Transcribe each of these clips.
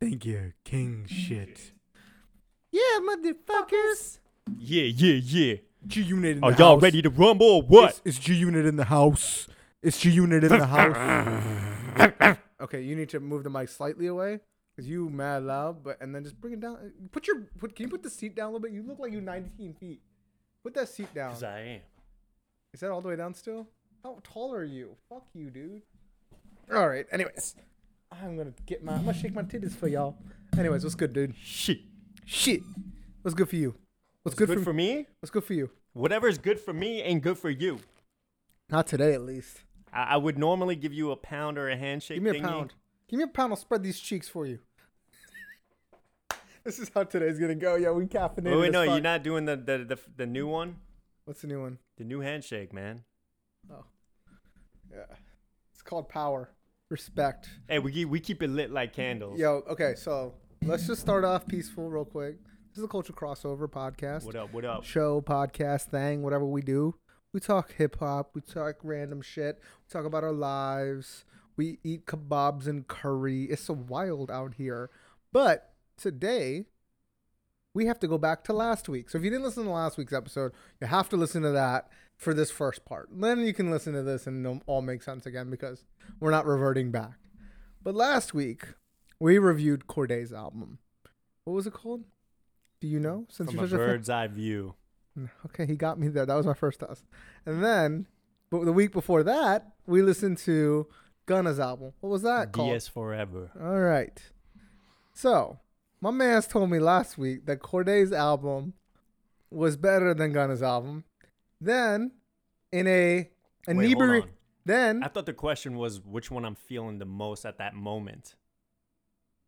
Thank you, king shit. Yeah, motherfuckers. Yeah, yeah, yeah. G Unit in the Are house. y'all ready to rumble or what? Is, G Unit in the house? Is G Unit in the house? okay, you need to move the mic slightly away because you mad loud. But and then just bring it down. Put your put. Can you put the seat down a little bit? You look like you're 19 feet. Put that seat down. Because I am. Is that all the way down still? How tall are you? Fuck you, dude. All right. Anyways, I'm gonna get my. I'm gonna shake my titties for y'all. Anyways, what's good, dude? Shit. Shit. What's good for you? What's, What's good, good, for, for me? What's good for you? Whatever's good for me ain't good for you. Not today, at least. I, I would normally give you a pound or a handshake. Give me a thingy. pound. Give me a pound. I'll spread these cheeks for you. this is how today's gonna go. Yeah, we caffeinated. Wait, wait, no, fuck. you're not doing the, the the the new one. What's the new one? The new handshake, man. Oh. Yeah, it's called power, respect. Hey, we keep, we keep it lit like candles. Yo, okay, so let's just start off peaceful, real quick. This is a culture crossover podcast. What up? What up? show, podcast, thing, whatever we do. We talk hip hop, we talk random shit, we talk about our lives, we eat kebabs and curry. It's so wild out here. But today, we have to go back to last week. So if you didn't listen to last week's episode, you have to listen to that for this first part. Then you can listen to this and it'll all make sense again because we're not reverting back. But last week, we reviewed Cordae's album. What was it called? Do you know? Since From a such a bird's eye view. Mm, okay, he got me there. That was my first test. And then, but the week before that, we listened to Gunna's album. What was that called? DS forever. All right. So, my man's told me last week that Cordae's album was better than Gunna's album. Then, in a Wait, hold inebri- on. then, I thought the question was which one I'm feeling the most at that moment.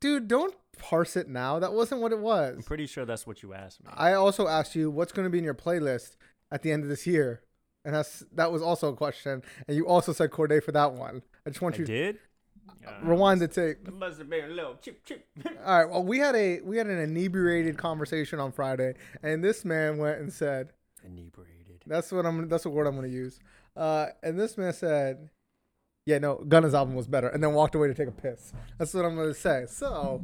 dude, don't parse it now. That wasn't what it was. I'm pretty sure that's what you asked me. I also asked you what's going to be in your playlist at the end of this year, and that's that was also a question. And you also said Cordae for that one. I just want I you did. Uh, rewind the tape. It must have been a little chip chip. All right. Well, we had a we had an inebriated conversation on Friday, and this man went and said, Inebriated. "That's what I'm. That's the word I'm going to use." Uh, and this man said, "Yeah, no, Gunna's album was better," and then walked away to take a piss. That's what I'm going to say. So,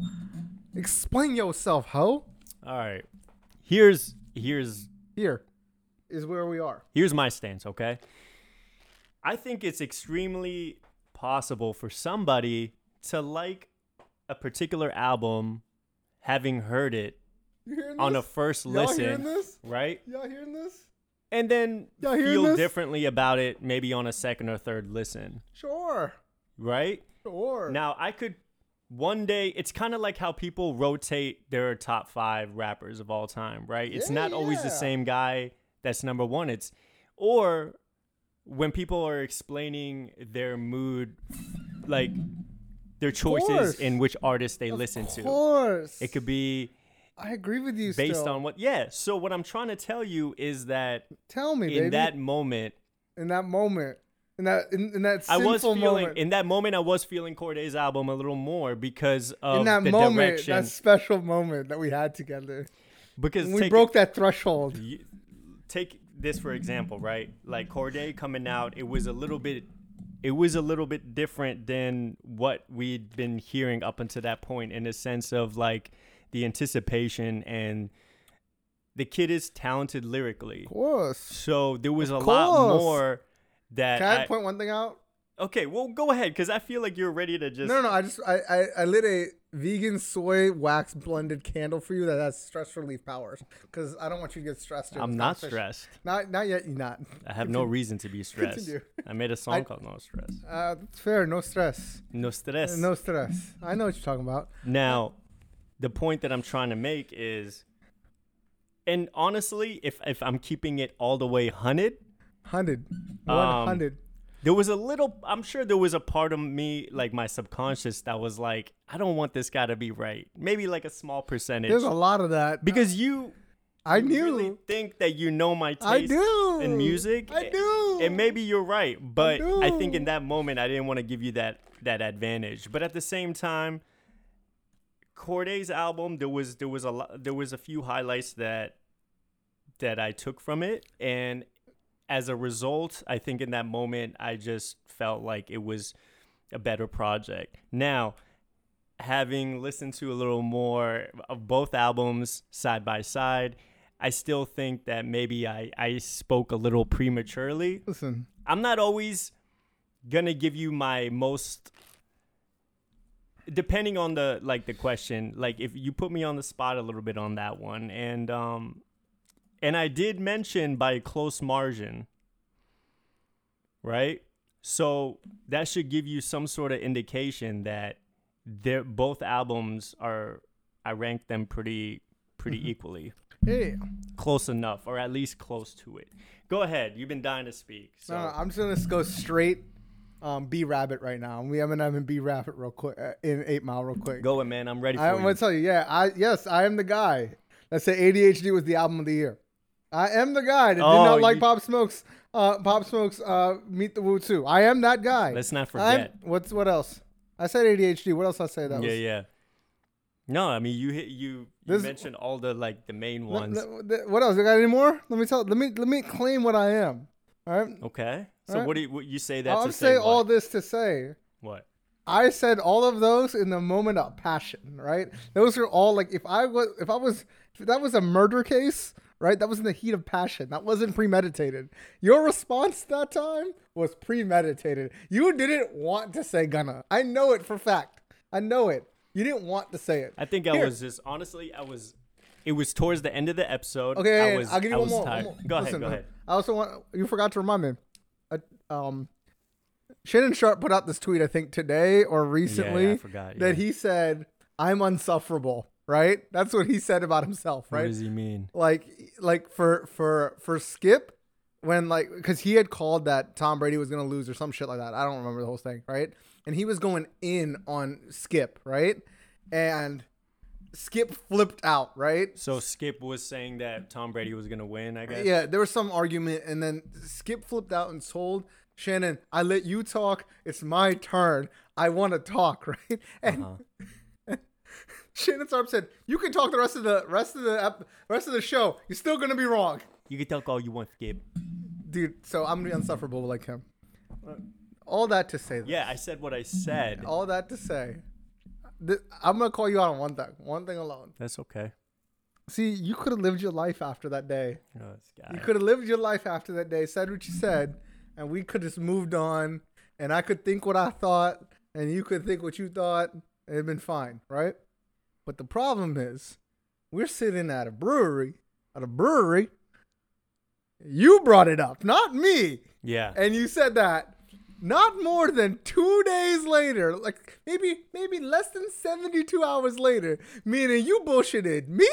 explain yourself, ho. All right. Here's here's Here is where we are. here's my stance, okay? I think it's extremely possible for somebody to like a particular album having heard it on a this? first Y'all hearing listen, this? right? Y'all hearing this? And then Y'all feel this? differently about it maybe on a second or third listen, Sure. right? Sure. Now, I could one day, it's kind of like how people rotate their top five rappers of all time, right? It's Yeah, not always the same guy that's number one. It's, or when people are explaining their mood, like their choices in which artists they of listen to. Of course. It could be I agree with you. based still. on what, yeah. So, what I'm trying to tell you is that Tell me, in baby. that moment, in that moment, in that in, in that I was feeling moment, in that moment I was feeling Cordae's album a little more because of in that the moment, direction. that special moment that we had together, because we take, broke that threshold. y- take this for example, right? Like Cordae coming out, it was a little bit it was a little bit different than what we'd been hearing up until that point in a sense of like the anticipation and the kid is talented lyrically. Of course. So there was a lot more that Can I, I- point one thing out? Okay, well go ahead cuz I feel like you're ready to just No, no. I just I, I I lit a vegan soy wax blended candle for you that has stress relief powers because I don't want you to get stressed. I'm not stressed. Not not yet. You're not. I have no reason to be stressed. Continue. I made a song I- called No Stress. Uh, that's fair. No stress. No stress. No stress. I know what you're talking about. Now, the point that I'm trying to make is, and honestly, if if I'm keeping it all the way hunted, Hundred. Um, there was a little. I'm sure there was a part of me, like my subconscious, that was like, I don't want this guy to be right. Maybe like a small percentage. There's a lot of that because you, I knew. really think that you know my taste I do. in music. I do. And maybe you're right, but I, think in that moment I didn't want to give you that that advantage. But at the same time, Cordae's album there was there was a lot there was a few highlights that that I took from it, and as a result, I think in that moment I just felt like it was a better project. Now, having listened to a little more of both albums side by side, I still think that maybe I, I spoke a little prematurely. Listen, I'm not always gonna give you my most depending on the like the question like if you put me on the spot a little bit on that one and um and I did mention by a close margin right so that should give you some sort of indication that they're both albums are I rank them pretty pretty Mhm. equally hey, close enough or at least close to it go ahead you've been dying to speak so no, I'm just gonna go straight. Um, B Rabbit right now. and We haven't having B Rabbit real quick uh, in Eight Mile real quick. Going, man i'm ready for I'm you gonna tell you, yeah, I yes, I am the guy that said ADHD was the album of the year. I am the guy that did Oh, not like you- Pop Smokes. Uh, Pop Smokes. Uh, Meet the Woo too. I am that guy. let's not I'm- forget what's what else? I said ADHD. What else I say that yeah, was? yeah. No, I mean you hit you, you This- mentioned all the like the main ones. what else? I got any more? Let me tell. Let me let me claim what I am. All right. okay. So Alright. what do you what you say that I'm to say all this to say what? I said all of those in the moment of passion, right? Those are all like if I was if I was if that was a murder case, right? That was in the heat of passion. That wasn't premeditated. Your response that time was premeditated. You didn't want to say Gunna. I know it for fact. I know it. You didn't want to say it. I think I Here. was just honestly I was it was towards the end of the episode. Okay, I was, I'll give you I one was more, one tired. more. Go Listen, ahead, go uh, ahead. I also want you forgot to remind me. Uh, um, Shannon Sharpe put out this tweet I think today or recently yeah, I forgot. that he said, "I'm unsufferable." Right? That's what he said about himself. Right? What does he mean? Like, like for for for Skip, when like because he had called that Tom Brady was gonna lose or some shit like that. I don't remember the whole thing. Right? And he was going in on Skip. Right? And Skip flipped out. Right? So Skip was saying that Tom Brady was gonna win, I guess. Yeah, there was some argument, and then Skip flipped out and told Shannon, "I let you talk. It's my turn. I want to talk." Right? And Uh-huh. Shannon Sharpe said, "You can talk the rest of the rest of the ep- rest of the show. You're still gonna be wrong, You can talk all you want, Skip. dude." So I'm gonna be unsufferable like him. All that to say, that. Yeah, I said what I said. all that to say, th- I'm gonna call you out on one thing, one thing alone. That's okay. See, you could have lived your life after that day. Oh, this guy. You could have lived your life after that day, said what you said, and we could have just moved on. And I could think what I thought, and you could think what you thought, and it'd been fine, right? But the problem is, we're sitting at a brewery, at a brewery. You brought it up, not me. yeah. And you said that not more than two days later, like maybe maybe less than 72 hours later, meaning you bullshitted me,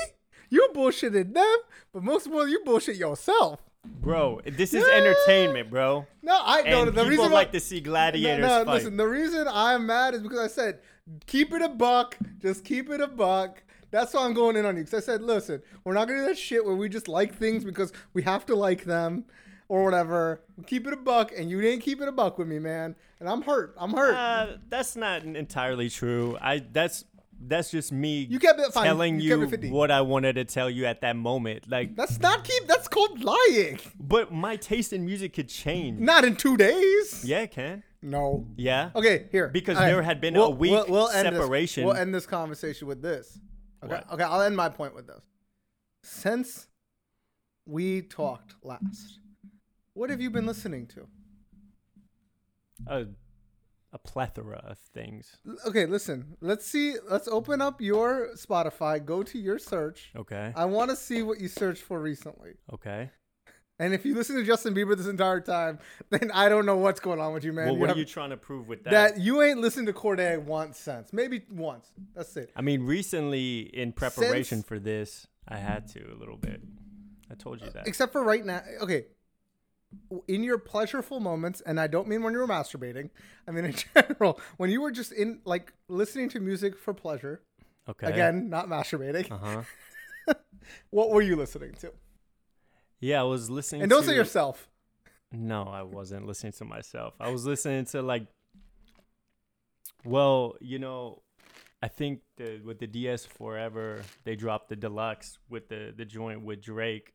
you bullshitted them, but most of all, you bullshit yourself. Bro, this is Yeah. entertainment, bro. No, I no, the reason like to see no, gladiators no, fight. listen, the reason I'm mad is because I said keep it a buck, just keep it a buck. That's why I'm going in on you. Because I said, listen, we're not gonna do that shit where we just like things because we have to like them or whatever. Keep it a buck, and you didn't keep it a buck with me, man. And I'm hurt. I'm hurt. Uh, that's not entirely true. I that's that's just me you kept it fine. telling you, you what I wanted to tell you at that moment. Like, That's not keep. That's called lying. but my taste in music could change. Not in two days. Yeah, it can. No. Yeah. Okay, here. Because right. there had been a week end this- separation. we'll end this conversation with this. Okay. What? Okay, I'll end my point with this. Since we talked last, what have you been listening to? A, a plethora of things. Okay, listen. Let's see. Let's open up your Spotify. Go to your search. Okay. I want to see what you searched for recently. Okay. And if you listen to Justin Bieber this entire time, then I don't know what's going on with you, man. well, You what are you trying to prove with that? that you ain't listened to Cordae once since. Maybe once. That's it. I mean, recently in preparation Since- for this, I had to a little bit. I told you that. Except for right now. Okay. In your pleasureful moments, and I don't mean when you were masturbating, I mean in general, when you were just in like listening to music for pleasure, Okay. again, not masturbating, Uh huh. what were you listening to? Yeah, I was listening. And don't to, say yourself. No, I wasn't listening to myself. I was listening to like. Well, you know, I think the, with the DS Forever, they dropped the deluxe with the the joint with Drake,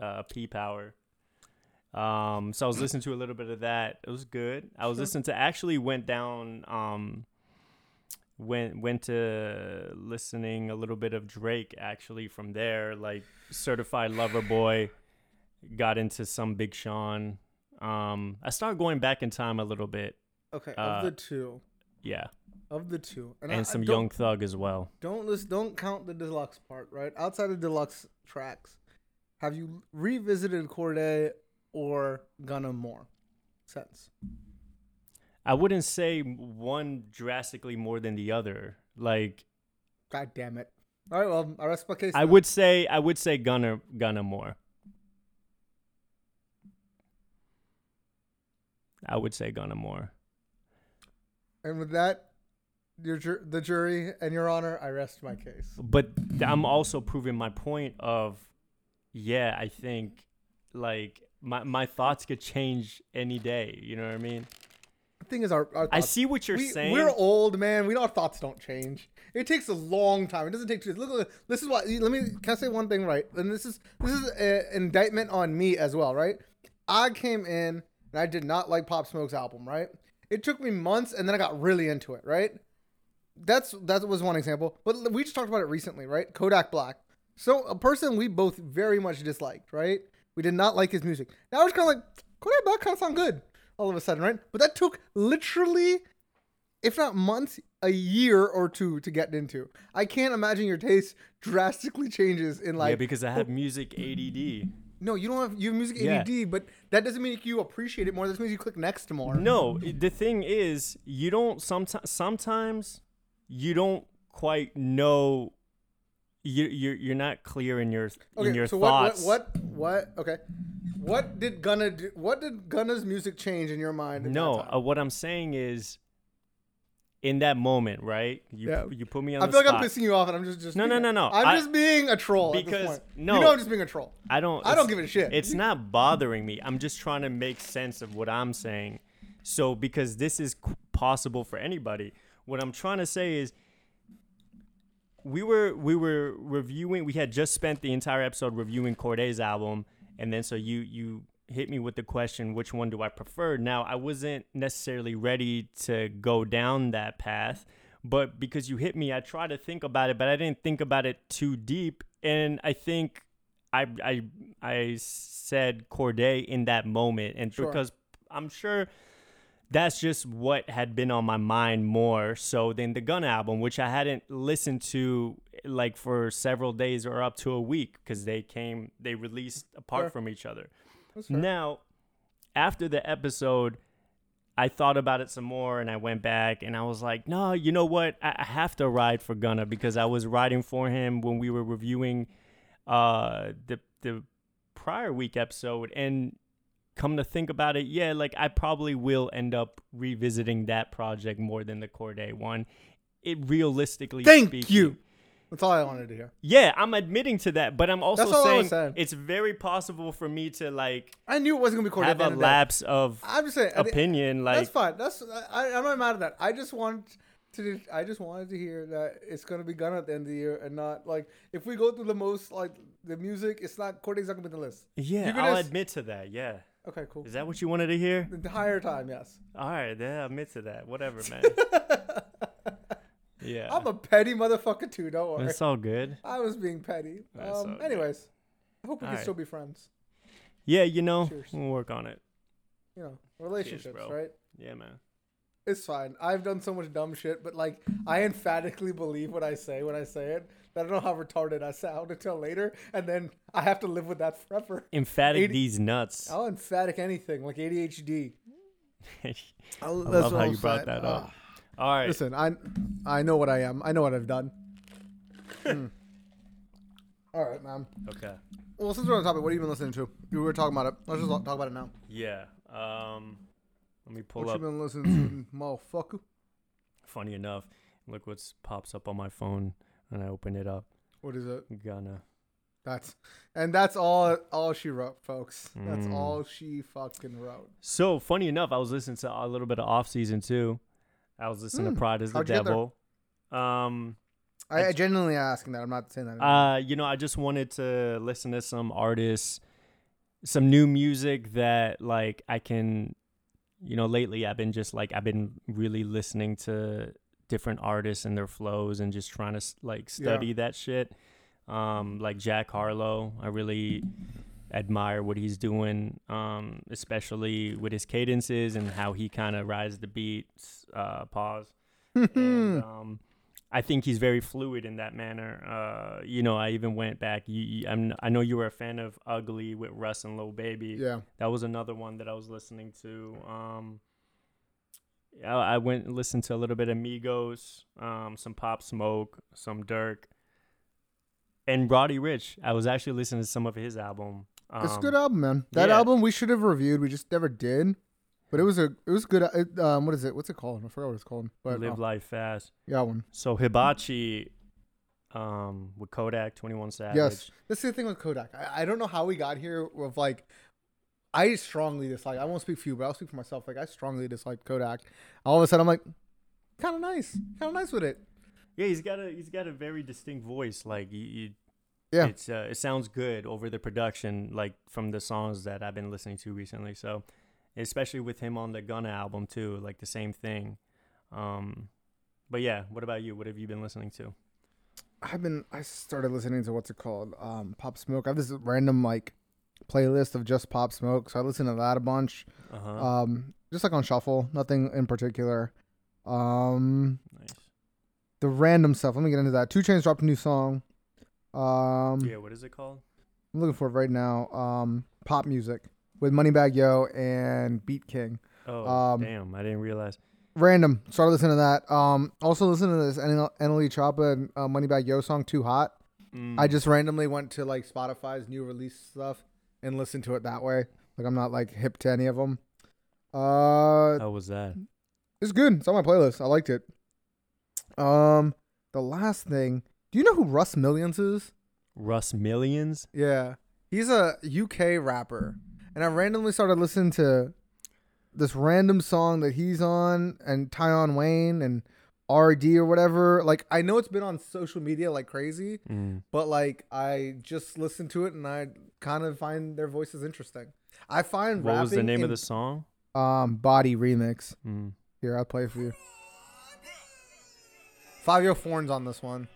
uh, P Power. Um, so I was listening to a little bit of that. It was good. I was listening to actually went down um went went to listening a little bit of Drake actually from there, like Certified Lover Boy, got into some Big Sean. Um, I started going back in time a little bit, Okay, Uh, of the two, yeah, of the two, and, I- I some don't- Young Thug as well. Don't listen. Don't count the deluxe part, right? Outside of deluxe tracks, have you revisited Cordae or Gunna more sense? I wouldn't say one drastically more than the other. Like God damn it! All right, well, I rest my case. I then. would say I would say Gunna Gunna more. I would say Gunna more. And with that, your jur- the jury and your honor, I rest my case. But I'm also proving my point of yeah, I think like my my thoughts could change any day, you know what I mean? The thing is, our, our I see what you're we, saying. We're old, man. We know our thoughts don't change. It takes a long time. It doesn't take two. Look, look, this is why. Let me. Can I say one thing right? And this is this is an indictment on me as well, right? I came in and I did not like Pop Smoke's album, right? It took me months, and then I got really into it, right? That's that was one example. But we just talked about it recently, right? Kodak Black. So a person we both very much disliked, right? We did not like his music. Now I was kind of like Black kind of sound good all of a sudden, right? But that took literally, if not months, a year or two to get into. I can't imagine your taste drastically changes in like. yeah, because I have oh music ADD. no, you don't have you have music Yeah. ADD, but that doesn't mean you appreciate it more. That means you click next more. No, the thing is, you don't sometimes sometimes you don't quite know you you're you're not clear in your Okay, in your so what, thoughts. what what what okay. What did Gunna do? What did Gunna's music change in your mind? No, uh, what I'm saying is in that moment, right? You Yeah. you put me on I feel like. I'm pissing you off, and I'm just just No, no, no, no. I'm I- just being a troll at this because- point. no. you know I'm just being a troll. I don't I don't give a shit. It's not bothering me. I'm just trying to make sense of what I'm saying. So because this is possible for anybody, what I'm trying to say is we were we were reviewing we had just spent the entire episode reviewing Cordae's album and then so you you hit me with the question which one do I prefer now I wasn't necessarily ready to go down that path but because you hit me I tried to think about it but I didn't think about it too deep and I think I I I said Cordae in that moment and Sure. because I'm sure that's just what had been on my mind more so than the Gun album, which I hadn't listened to like for several days or up to a week because they came, they released apart from each other. Now, after the episode, I thought about it some more and I went back and I was like, no, you know what? I, I have to ride for Gunna because I was riding for him when we were reviewing uh, the the prior week episode and come to think about it, yeah, like I probably will end up revisiting that project more than the Cordae one. It realistically Thank speaking, you. That's all I wanted to hear. Yeah, I'm admitting to that, but I'm also That's all I saying, saying. it's very possible for me to like I knew it wasn't gonna be Cordae. have a the end of the day. lapse of I'm just saying. opinion. Like that's fine. That's I, I'm not mad at that. I just want to. I just wanted to hear that it's gonna be Gunna at the end of the year, and not like if we go through the most like the music, it's not Cordae's not gonna be on the list. yeah, I'll s- admit to that. Yeah, Okay, cool. is that what you wanted to hear? The entire time, yes. All right, yeah, admit to that. Whatever, man. yeah, I'm a petty motherfucker too. Don't worry. it's all good. I was being petty. That's Um. all good. Anyways, I hope we can Alright. still be friends. Yeah, you know, Cheers. we'll work on it. You know, relationships, bro. right? Yeah, man. It's fine. I've done so much dumb shit, but like I emphatically believe what I say when I say it. I don't know how retarded I sound until later, and then I have to live with that forever. Emphatic Eighty- these nuts. I'll emphatic anything, like ADHD. I I love how you brought that up. All right. Listen, I I know what I am. I know what I've done. Hmm. All right, man. Okay. Well, since we're on the topic, what have you been listening to? You were talking about it. Let's just talk about it now. Yeah. Um, let me pull what up. What you been listening to, motherfucker? Funny enough, look what pops up on my phone when I open it up. What is it? Gunna. That's and that's all all she wrote, folks. That's Mm. all she fucking wrote. So funny enough, I was listening to a little bit of off season too. I was listening Hmm. to Pride is the? Devil. Um, I, I I genuinely asking that. I'm not saying that. uh, you know, I just wanted to listen to some artists, some new music that like I can, you know, lately I've been just like I've been really listening to different artists and their flows and just trying to like Yeah. study that shit. Um, like Jack Harlow, I really admire what he's doing, um, especially with his cadences and how he kind of rides the beats. Uh, pause. and um, I think he's very fluid in that manner. Uh, you know, I even went back. You, you, I'm, I know you were a fan of "Ugly" with Russ and Lil Baby. yeah. That was another one that I was listening to. Um, I, I went and listened to a little bit of Migos, um, some Pop Smoke, some Durk, and Roddy Ricch. I was actually listening to some of his album. Um, It's a good album, man. That yeah. album we should have reviewed. We just never did. But it was a it was good. It, um, what is it? What's it called? I forgot what it's called. But Live oh, Life Fast. yeah, one. So Hibachi, um, with Kodak, Twenty One Savage. Yes, this is the thing with Kodak. I, I don't know how we got here with like. I strongly dislike. I won't speak for you, but I'll speak for myself. Like I strongly dislike Kodak. All of a sudden, I'm like, kind of nice, kind of nice with it. Yeah, he's got a he's got a very distinct voice. Like you, you Yeah. it's uh, it sounds good over the production, like from the songs that I've been listening to recently. So, especially with him on the Gunna album too, like the same thing. Um, but yeah, what about you? What have you been listening to? I've been. I started listening to what's it called? Um, Pop Smoke. I have this random like playlist of just Pop Smoke, so I listen to that a bunch. Uh huh. Um, just like on shuffle, nothing in particular. Um, nice. the random stuff. Let me get into that. 2 Chainz dropped a new song. Um, Yeah, what is it called? I'm looking for it right now. Um, pop music with Moneybagg Yo and BeatKing. Oh, Um, damn! I didn't realize. Random. Started listening to that. Um, also listen to this NLE Choppa and uh, Moneybagg Yo song "Too Hot." Mm, I just randomly went to like Spotify's new release stuff and listened to it that way. Like I'm not like hip to any of them. Uh, How was that? it's good. It's on my playlist. I liked it. Um, the last thing. Do you know who Russ Millions is? Russ Millions. Yeah, he's a UK rapper, and I randomly started listening to this random song that he's on, and Tion Wayne and ArrDee or whatever. Like I know it's been on social media like crazy, Mm. but like I just listen to it and I kind of find their voices interesting. I find What was the name of the song? um Body Remix. Mm. Here, I'll play for you. Five Fabio Forn's on this one.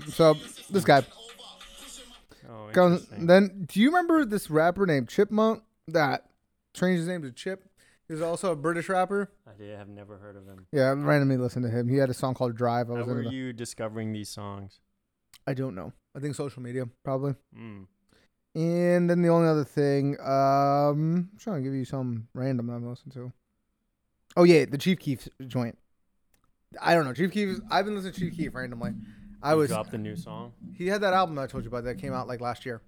Yeah, so this guy. Oh, Goes, then, do you remember this rapper named Chipmunk that changed his name to Chip? He was also a British rapper. I did, have never heard of him. Yeah, I randomly listened to him. He had a song called Drive. I How was were into the- you discovering these songs? I don't know. I think social media probably. Mm. And then the only other thing, um, I'm trying to give you some random that I'm listening to. Oh yeah, the Chief Keef joint. I don't know Chief Keef. I've been listening to Chief Keef randomly. I was. dropped a new song. He had that album I told you about that came out like last year.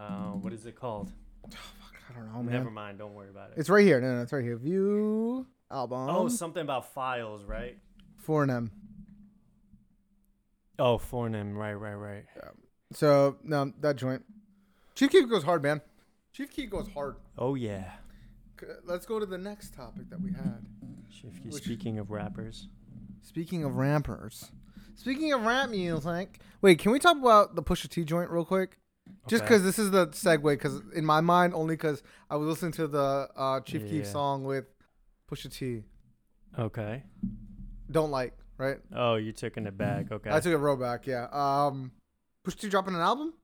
Uh, what is it called? Fuck, I don't know, man. Never mind. Don't worry about it. It's right here. No, no, it's right here. View album. oh, something about files, right? for an M. Oh, Fornum. Right, right, right. So no, that joint. Chief Keef goes hard, man. Chief Keef goes hard. Oh yeah. Let's go to the next topic that we had. Shifty, Which- speaking of rappers, Speaking of rappers, speaking of rap music. Wait, can we talk about the Pusha T joint real quick? Just Okay. because this is the segue, because in my mind, only because I was listening to the uh, Chief Keef Yeah. song with Pusha T. okay. Don't like, right? Oh, you took in it back. Okay. I took a row back, yeah. Um, Pusha T dropping an album?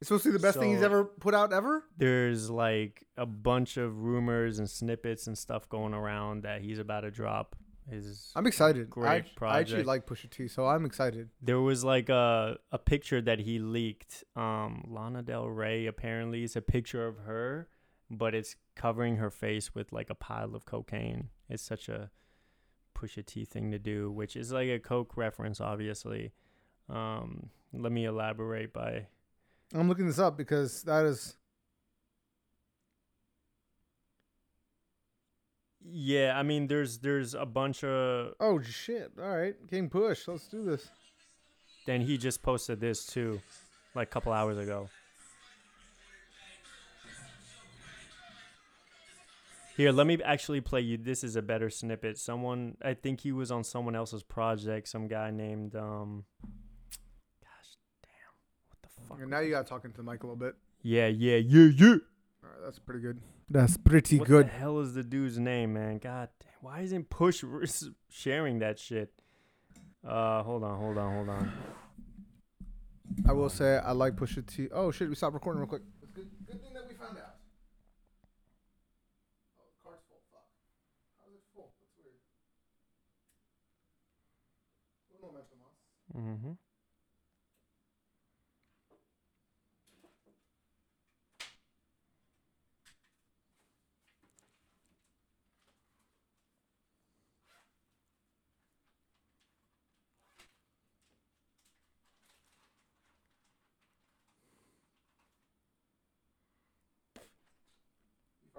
It's supposed to be the best thing he's So- ever put out ever? There's like a bunch of rumors and snippets and stuff going around that he's about to drop his. I'm excited. Great I, I actually project. like Pusha T, so I'm excited. there was like a a picture that he leaked. Um, Lana Del Rey apparently is a picture of her, but it's covering her face with like a pile of cocaine. It's such a Pusha T thing to do, which is like a coke reference, obviously. Um, let me elaborate by I'm looking this up because that is Yeah, I mean, there's there's a bunch of. Oh shit! All right, getting push. Let's do this. Then he just posted this too, like a couple hours ago. Here, let me actually play you. This is a better snippet. Someone, I think he was on someone else's project. Some guy named, um, gosh, damn, what the fuck? And now you got talking to the mic a little bit. Yeah, yeah, yeah, yeah. All right, that's pretty good. That's pretty What good. What the hell is the dude's name, man? God, damn, why isn't Push sharing that shit? Uh, hold on, hold on, hold on. I will say I like Pusha T. Oh shit! We stopped recording real quick. It's good. Good thing that we found out. Oh, the card's full. Fuck. How is it full? That's weird. No momentum, huh? Mm-hmm.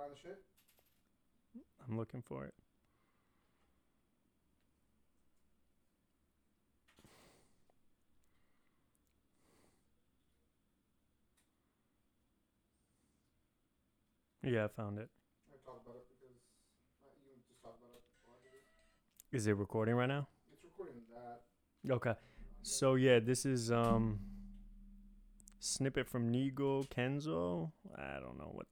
The shit? I'm looking for it. Yeah, I found it. I talk about it because uh, you can just talk about it before I do this. Is it recording right now? It's recording that. Okay. So yeah, this is um snippet from Nigo Kenzo. I don't know what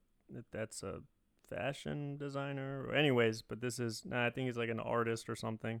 that's a fashion designer. Anyways, but this is nah, I think he's like an artist or something.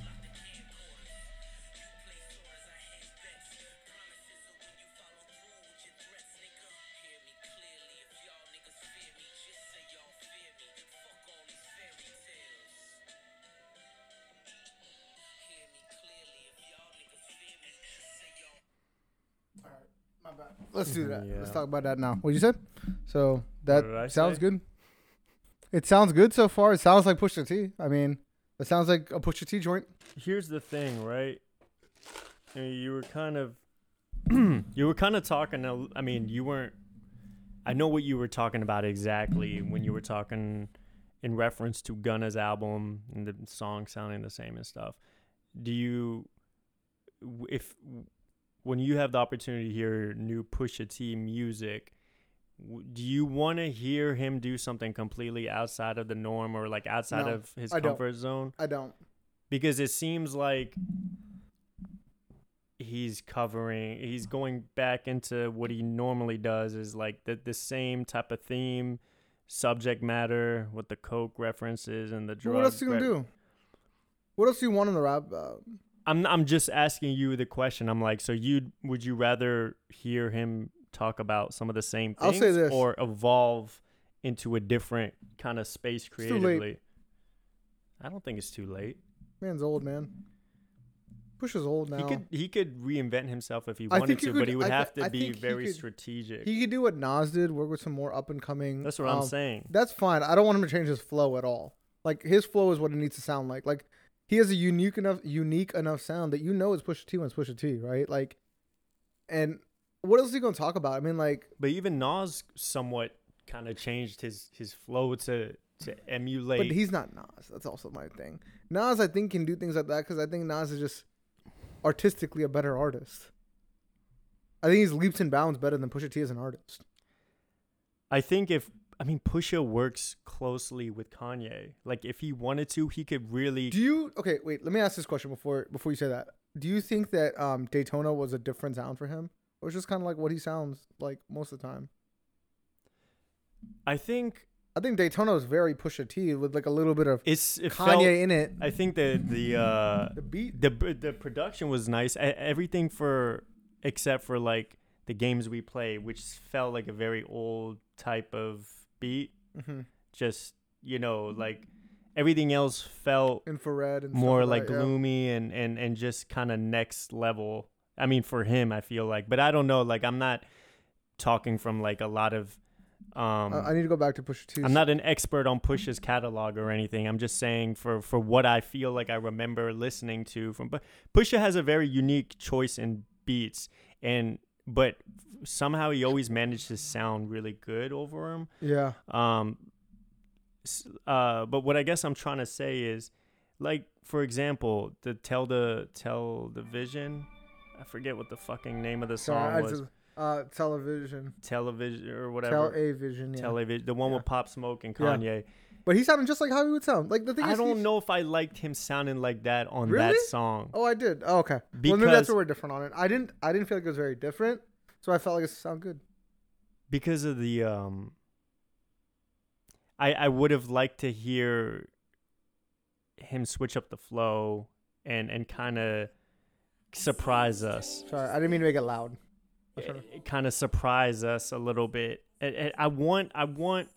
Let's do mm-hmm, that. Let's talk about that now. What you said? So that sounds say? good. It sounds good so far. It sounds like Pusha T. I mean, it sounds like a Pusha T joint. Here's the thing, right? I mean, you were kind of you were kind of talking I mean, you weren't I know what you were talking about exactly when you were talking in reference to Gunna's album and the song sounding the same and stuff. Do you if when you have the opportunity to hear new Pusha T music, do you want to hear him do something completely outside of the norm or like outside No, of his I don't. comfort zone? I don't. because it seems like he's covering he's going back into what he normally does is like the the same type of theme subject matter with the coke references and the But drug what else you gonna re- do? What else do you want in the rap? Uh, I'm I'm just asking you the question I'm like so you would you rather hear him talk about some of the same I'll things say this. or evolve into a different kind of space too late. creatively I don't think it's too late man's old, man. Pusha's old now. He could he could reinvent himself if he I wanted think he to, but he would I have to I be think he very could- strategic. He could do what Nas did, work with some more up and coming. That's what um, I'm saying. That's fine. I don't want him to change his flow at all. Like his flow is what it needs to sound like. Like he has a unique enough unique enough sound that you know is Pusha T when it's Pusha T, right? Like, and what else is he gonna talk about? I mean, like, But even Nas somewhat kind of changed his his flow to to emulate. but he's not Nas. That's also my thing. Nas, I think, can do things like that because I think Nas is just artistically a better artist. I think he's leaps and bounds better than Pusha T as an artist. I think if I mean Pusha works closely with Kanye. Like if he wanted to, he could really. Do you okay? Wait, let me ask this question before before you say that. Do you think that um, Daytona was a different sound for him, or it's just kind of like what he sounds like most of the time? I think I think Daytona was very Pusha T with like a little bit of It's it Kanye felt, in it. I think the the uh The beat. the the production was nice. Everything for except for like the games we play, which felt like a very old type of beat. hmm Just you know, like everything else felt Infrared and more that, like yeah. gloomy and and and just kind of next level. I mean, for him, I feel like, but I don't know. Like, I'm not talking from like a lot of. Um, I, need to go back to Pusha T. I'm not an expert on Push's catalog or anything. I'm just saying for for what I feel like I remember listening to from. But Pusha has a very unique choice in beats, and but somehow he always managed to sound really good over him. Yeah. Um, uh, but what I guess I'm trying to say is, like, for example, the tell the tell the vision. I forget what the fucking name of the song was. uh, television. Television or Tell whatever. a vision. Yeah. Television. The one Yeah. with Pop Smoke and Yeah. But he sounded just like how he would sound. Like the thing I is, don't know if I liked him sounding like that on that Really? song. Oh, I did. Oh, okay. well, maybe that's where we're different on it. I didn't. I didn't feel like it was very different, so I felt like it sounded good. because of the um I I would have liked to hear him switch up the flow and and kind of surprise us. Sorry, I didn't mean to make it loud. Kind of surprise us a little bit. And- and I want I want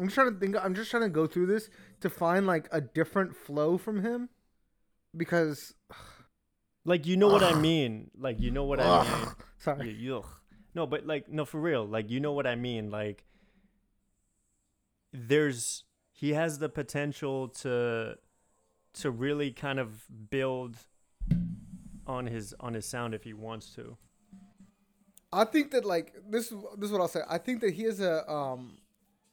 I'm just trying to think. I'm just trying to go through this to find like a different flow from him, because like you know what I mean. Like you know what I mean. Sorry. Yeah, yuck. No, but like no for real. Like you know what I mean. Like there's he has the potential to to really kind of build on his on his sound if he wants to. I think that like this. This is what I'll say. I think that he has a um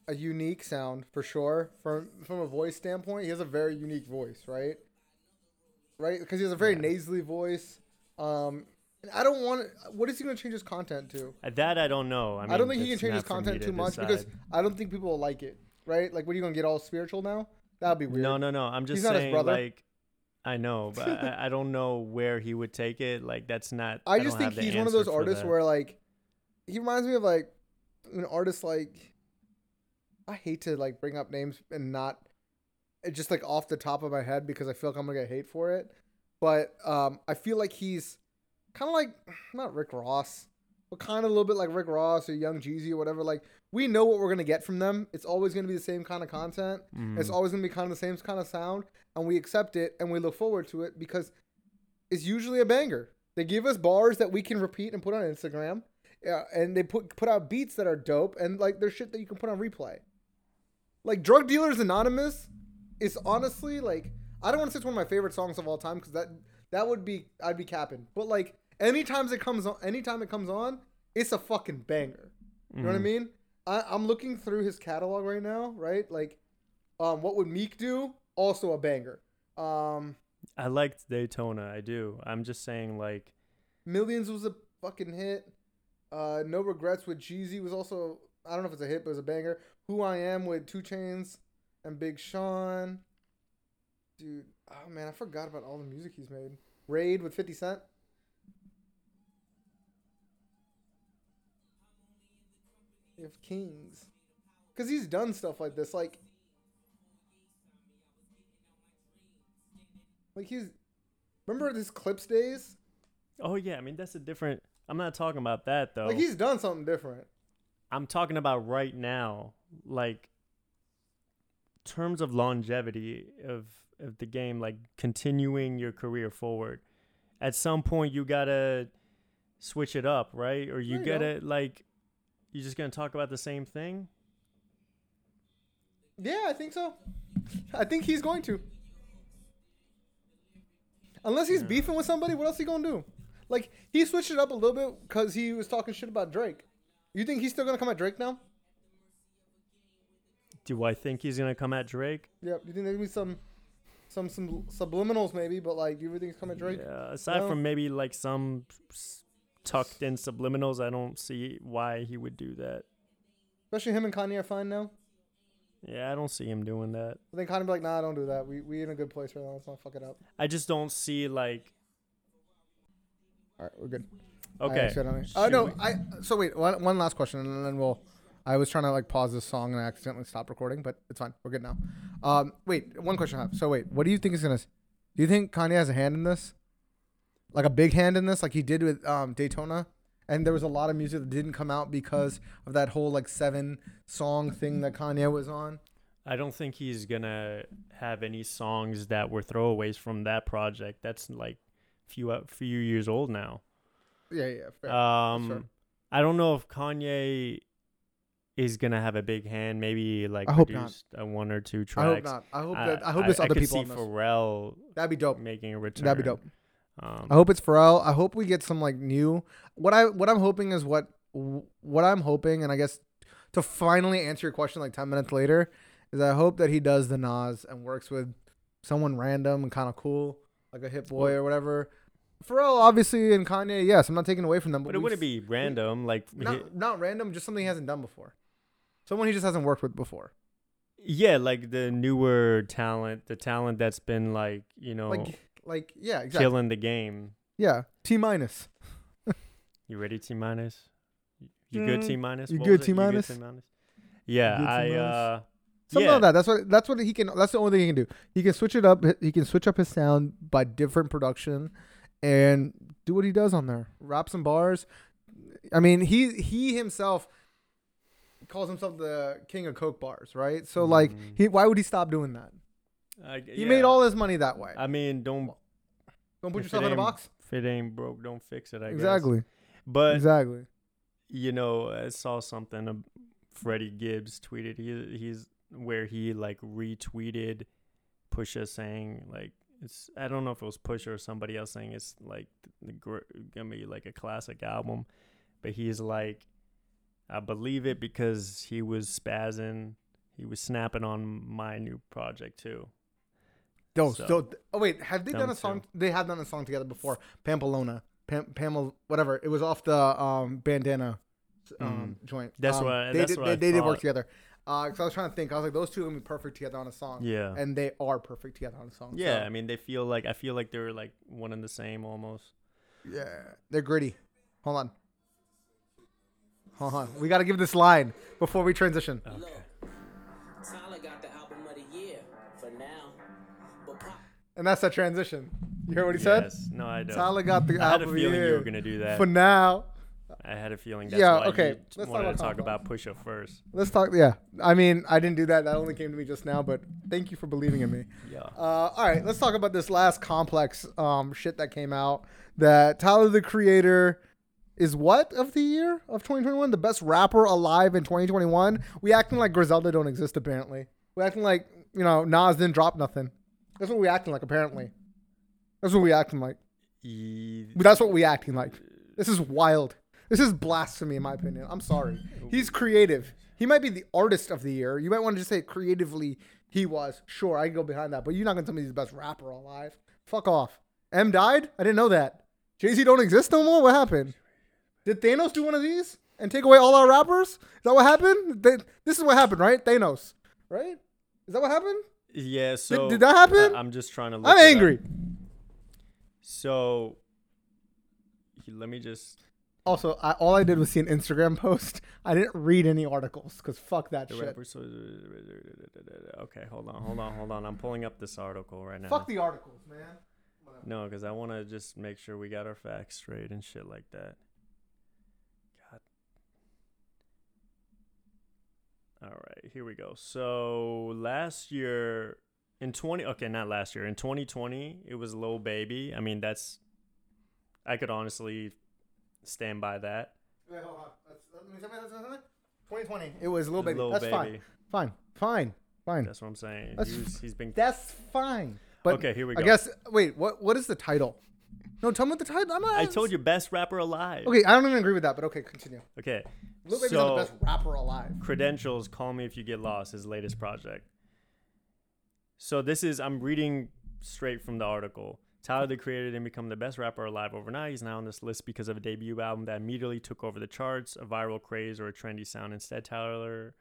a unique sound for sure. From from a voice standpoint, he has a very unique voice, right? Right, because he has a very Yeah. nasally voice. Um, and I don't want. What is he going to change his content to? Uh, That I don't know. I, I, don't think he can change his content to too much because. I don't think people will like it. Right? Like, what are you going to get all spiritual now? That'd be weird. No, no, no. I'm just He's not his saying brother. like I know, but I, I don't know where he would take it. Like that's not. I don't just think he's one of those artists that. where like he reminds me of like an artist like I hate to like bring up names and not just like off the top of my head because I feel like I'm gonna get hate for it. But um I feel like he's kind of like not Rick Ross, but kind of a little bit like Rick Ross or Young Jeezy or whatever. Like we know what we're gonna get from them. It's always gonna be the same kind of content. It's Mhm. always gonna be kind of the same kind of sound, and we accept it and we look forward to it because it's usually a banger. They give us bars that we can repeat and put on Instagram, yeah, and they put put out beats that are dope and like there's shit that you can put on replay. Like Drug Dealers Anonymous is honestly like I don't want to say it's one of my favorite songs of all time because that that would be I'd be capping. But like anytime it comes on, anytime it comes on, it's a fucking banger. You know what I Mhm. mean? I, I'm looking through his catalog right now, right? Like, um, what would Meek do? Also a banger. Um, I liked Daytona. I do. I'm just saying like Millions was a fucking hit. Uh, No Regrets with Jeezy was also I don't know if it's a hit, but it was a banger. Who I Am with 2 Chainz and Big Sean. Dude, oh man, I forgot about all the music he's made. Raid with 50 Cent. Have Kings. Because he's done stuff like this. Like, like he's. Remember his Clipse days? oh yeah. I mean that's a different. I'm not talking about that though. Like, he's done something different. I'm talking about right now, like terms of longevity of of the game, like continuing your career forward. At some point, you gotta switch it up, right? Or you you gotta like, you're just gonna talk about the same thing? Yeah, I think so. I think he's going to. Unless he's Yeah. beefing with somebody, what else he gonna do? Like he switched it up a little bit because he was talking shit about Drake. You think he's still gonna come at Drake now? Do I think he's gonna come at Drake? Yep. You think there's gonna be some, some some subliminals maybe, but like, do you really think he's coming at Drake? Yeah. Aside No. from maybe like some tucked in subliminals, I don't see why he would do that. Especially him and Kanye are fine now. Yeah, I don't see him doing that. I think Kanye be like, nah, don't do that. We we in a good place right now. Let's not fuck it up. I just don't see like All right, we're good. Okay. Oh Should uh, no, I. So wait, one, one last question, and then we'll. I was trying to like pause this song and I accidentally stopped recording, but it's fine. We're good now. Um, wait, one question I have. So wait, what do you think is gonna? Do you think Kanye has a hand in this? Like a big hand in this, like he did with um, Daytona, and there was a lot of music that didn't come out because of that whole like seven song thing that Kanye was on. I don't think he's gonna have any songs that were throwaways from that project. That's like few uh, few years old now. Yeah, yeah. Fair. fair. Um, I don't know if Kanye is gonna have a big hand. Maybe like I hope not. a one or two tracks. I hope not. I hope that. I hope there's I other could people see. Pharrell That'd be dope. making a return. That'd be dope. Um, I hope it's Pharrell. I hope we get some like new. What I what I'm hoping is what what I'm hoping, and I guess to finally answer your question like ten minutes later, is I hope that he does the Nas and works with someone random and kind of cool, like a Hit Boy or whatever. Pharrell, obviously, and Kanye, yes, I'm not taking away from them, but, but it wouldn't be random. Like not not random, just something he hasn't done before, someone he just hasn't worked with before. yeah, like the newer talent, the talent that's been like you know Like like yeah, exactly. killing the game. Yeah, T minus. You ready, T minus? You good, Mm, T minus? you good. T-minus? T-minus? Yeah, I uh Something yeah. like that. That's what that's what he can. That's the only thing he can do. He can switch it up. He can switch up his sound by different production, and do what he does on there. Rap some bars. I mean, he he himself calls himself the king of coke bars, right? So like, Mhm. he why would he stop doing that? I, He yeah. made all his money that way. I mean, don't Don't put yourself in a box. if it ain't broke, don't fix it. I guess. Exactly. But exactly. you know, I saw something. Um, Freddie Gibbs tweeted. He he's where he like retweeted Pusha saying like it's. I don't know if it was Pusha or somebody else saying it's like the gr- gonna be like a classic album, but he's like, I believe it because he was spazzing. He was snapping on my new project too. No, So- so, oh wait, have they done a song? two. They have done a song together before. Pampelona, Pam, Pamela, whatever. It was off the um, bandana um, joint. That's um, what- they that's did. what they, they did work together. Uh, cause I was trying to think. I was like, those two are gonna be perfect together on a song. Yeah. and they are perfect together on a song. yeah, so, I mean, they feel like I feel like they're like one and the same almost. yeah, they're gritty. Hold on. Hold on. We got to give this line before we transition. Okay. Tyler got the album of the year for now. And that's that transition. You heard what he said? Yes. No, I don't. Tyler got the I had a album of the feeling you year were gonna do that. For now. I had a feeling that's Yeah, why okay, you let's talk wanted to about talk Complex. about Pusha first. Let's talk. Yeah, I mean, I didn't do that. That only came to me just now. But thank you for believing in me. Yeah. Uh, all right, let's talk about this last complex um, shit that came out. That Tyler the Creator is what of the year of 2021? The best rapper alive in 2021. We acting like Griselda don't exist. Apparently, we acting like you know Nas didn't drop nothing. That's what we acting like. Apparently, that's what we acting like. That's what we acting like. This is wild. This is blasphemy, in my opinion. I'm sorry. He's creative. He might be the artist of the year. You might want to just say creatively he was. Sure, I can go behind that. But you're not gonna tell me he's the best rapper alive. Fuck off. M died. I didn't know that. Jay Z don't exist no more. What happened? Did Thanos do one of these and take away all our rappers? Is that what happened? Th- This is what happened, right? Thanos, right? Is that what happened? Yeah. So did that happen? I, am just trying to. Look I'm up. angry. So let me just. Also, I, all I did was see an Instagram post. I didn't read any articles because fuck that The shit. Okay, hold on, hold on, hold on. I'm pulling up this article right now. Fuck the articles, man. No, because I want to just make sure we got our facts straight and shit like that. God. All right, here we go. So last year, in 20, okay, not last year, in 2020, it was Lil Baby. I mean, that's, I could honestly stand by that. Wait, hold on. That's, let me tell me that's, that's, that's, 2020. It was a little baby. Lil That's fine. Baby. Fine. Fine. Fine. That's what I'm saying. That's He was- he's been. That's fine. But Okay, here we go. I guess. Wait. What? What is the title? No, tell me what the title. I'm not, I told you, best rapper alive. Okay, I don't even agree with that, but okay, continue. Okay. Lil Baby's so, not the best rapper alive. Credentials, Call Me If You Get Lost, his latest project. So this is I'm reading straight from the article. Tyler the Creator didn't become the best rapper alive overnight. He's now on this list because of a debut album that immediately took over the charts, a viral craze or a trendy sound. Instead, Tyler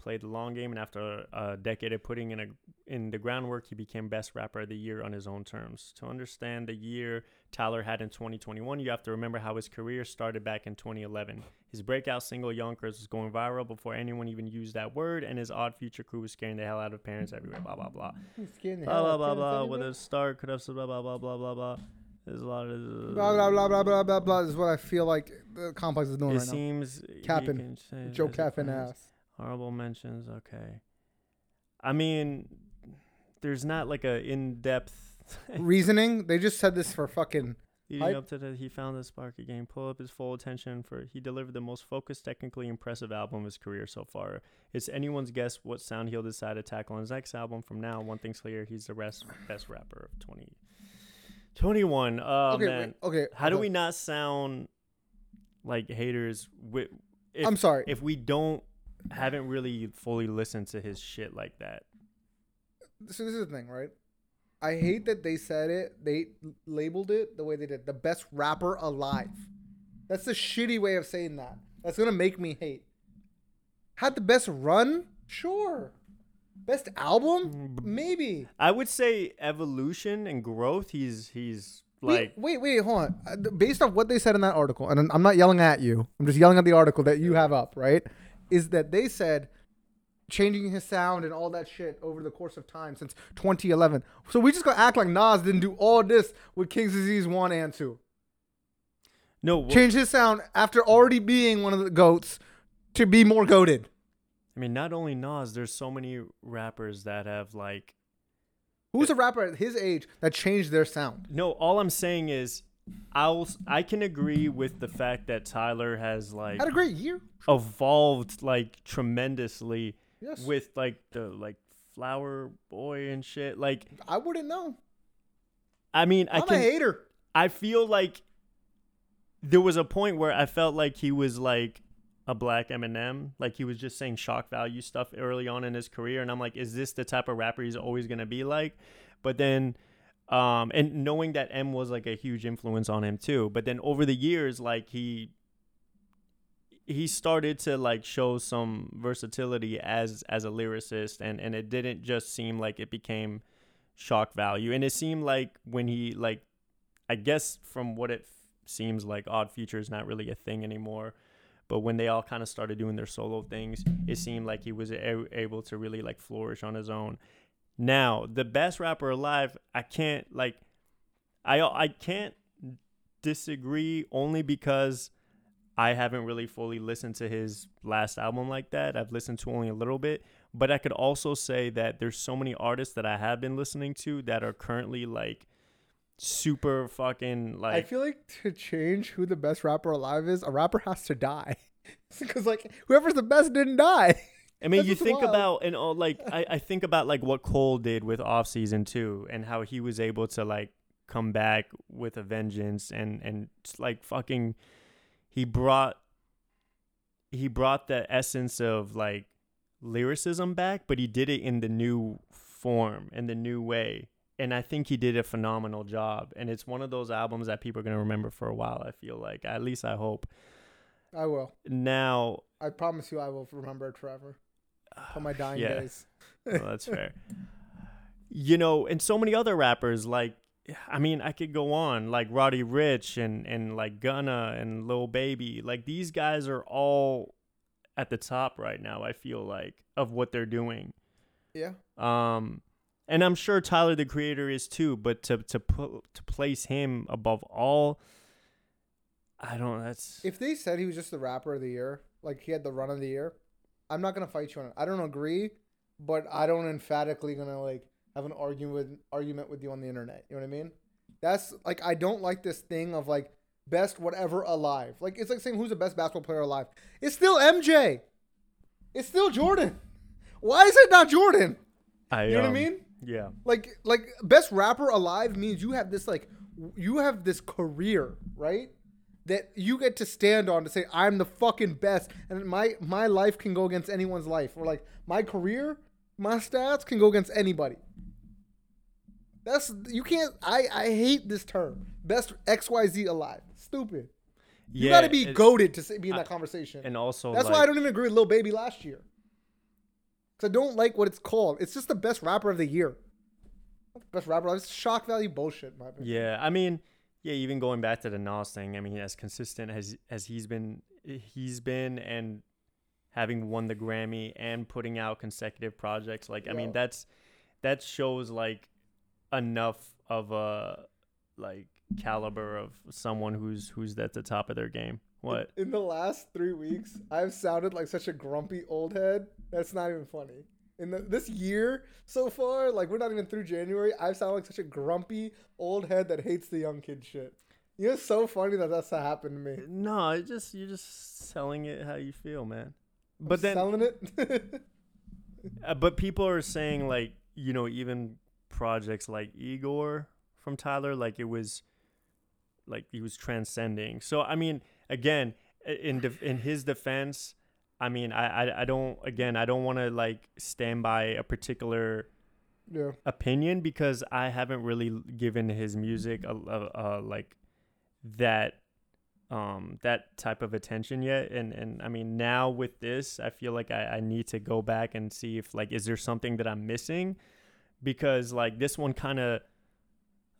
played the long game, and after a decade of putting in a in the groundwork, he became best rapper of the year on his own terms. To understand the year Tyler had in 2021, you have to remember how his career started back in 2011. His breakout single Yonkers was going viral before anyone even used that word, and his Odd Future crew was scaring the hell out of parents everywhere. Blah blah blah. Scaring the Blah blah blah blah. With a start, could have said blah blah blah blah blah blah. There's a lot of Blah blah blah blah blah blah blah. Is what I feel like the complex is doing It right now. It seems Capping. Joe there's a Caffin friends. ass. Horrible mentions. Okay. I mean, there's not like a in-depth Reasoning. They just said this for fucking. leading Hype. up to that. He found the spark again. Pull up his full attention for. He delivered the most focused, technically impressive album of his career so far. It's anyone's guess what sound he'll decide to tackle on his next album. From now, one thing's clear: he's the rest, best rapper of 20, 21. Oh okay. man, wait, okay. how do we not sound like haters? With if, I'm sorry. if we don't haven't really fully listened to his shit like that. so this is the thing, right? I hate that they said it. They labeled it the way they did. The best rapper alive. That's a shitty way of saying that. That's gonna make me hate. Had the best run? Sure. Best album? Maybe. I would say evolution and growth. He's he's like wait, wait, hold on. Uh, Based off what they said in that article, and I'm not yelling at you. I'm just yelling at the article that you have up, right? Is that they said changing his sound and all that shit over the course of time since 2011. So we just gonna act like Nas didn't do all this with King's Disease one and two. no. wh- Change his sound after already being one of the goats to be more goaded. I mean, not only Nas. There's so many rappers that have like. Who's a rapper at his age that changed their sound? No, all I'm saying is, I'll I can agree with the fact that Tyler has like Had a great year. evolved like tremendously Yes. with like the like Flower Boy and shit. Like, I wouldn't know. I mean, I I'm a can. hater. I feel like there was a point where I felt like he was like a black Eminem, like he was just saying shock value stuff early on in his career, and I'm like, is this the type of rapper he's always gonna be like? But then, um, and knowing that M was like a huge influence on him too, but then over the years, like he he started to like show some versatility as as a lyricist and and it didn't just seem like it became shock value and it seemed like when he like I guess from what it f- seems like, Odd Future is not really a thing anymore. But when they all kind of started doing their solo things, it seemed like he was a- able to really like flourish on his own. Now, the best rapper alive, I can't like, I I can't disagree only because I haven't really fully listened to his last album like that. I've listened to only a little bit, but I could also say that there's so many artists that I have been listening to that are currently like super fucking like I feel like to change who the best rapper alive is, a rapper has to die. Because like whoever's the best didn't die. I mean, That's you think wild. about and all like I, I think about like what Cole did with off season two and how he was able to like come back with a vengeance and and like fucking he brought he brought the essence of like lyricism back, but he did it in the new form and the new way. And I think he did a phenomenal job. And it's one of those albums that people are gonna remember for a while. I feel like, at least I hope. I will. Now, I promise you, I will remember it forever. On my dying Yeah. days. Well, that's fair. You know, and so many other rappers like I mean, I could go on like Roddy Ricch and and like Gunna and Lil Baby. Like these guys are all at the top right now, I feel like, of what they're doing. Yeah. Um and I'm sure Tyler the creator is too, but to to put to place him above all I don't that's If they said he was just the rapper of the year, like he had the run of the year, I'm not gonna fight you on it. I don't agree, but I don't emphatically gonna like have an argument with argument with you on the internet. You know what I mean? That's like I don't like this thing of like best whatever alive. Like it's like saying who's the best basketball player alive. It's still MJ. It's still Jordan. Why is it not Jordan? I, You know what I um, mean? Yeah. like like best rapper alive means you have this like you have this career right that you get to stand on to say i'm the fucking best and my my life can go against anyone's life or like my career my stats can go against anybody that's you can't i i hate this term best xyz alive stupid you yeah, gotta be it- goaded to be in I- that conversation and also that's like, why i don't even agree with lil baby last year because I don't like what it's called. It's just the best rapper of the year. Best rapper. It's shock value bullshit. in My opinion. Yeah, I mean, yeah, even going back to the Nas thing, I mean, as consistent as as he's been, he's been, and having won the Grammy and putting out consecutive projects, like I mean, that's that shows like enough of a like caliber of someone who's who's at the top of their game. What? In the last three weeks, I've sounded like such a grumpy old head. That's not even funny. In the, this year so far, like we're not even through January, I sound like such a grumpy old head that hates the young kid shit. You know, it's so funny that that's happened to me. No, it just you're just selling it how you feel, man. I'm But then selling it. Uh, but people are saying like you know even projects like Igor from Tyler like it was like he was transcending. So I mean again in def- in his defense, I mean I I, I don't again I don't want to like stand by a particular yeah. opinion because I haven't really given his music a, a, a like that um that type of attention yet and and I mean now with this I feel like I, I need to go back and see if like is there something that I'm missing because like this one kind of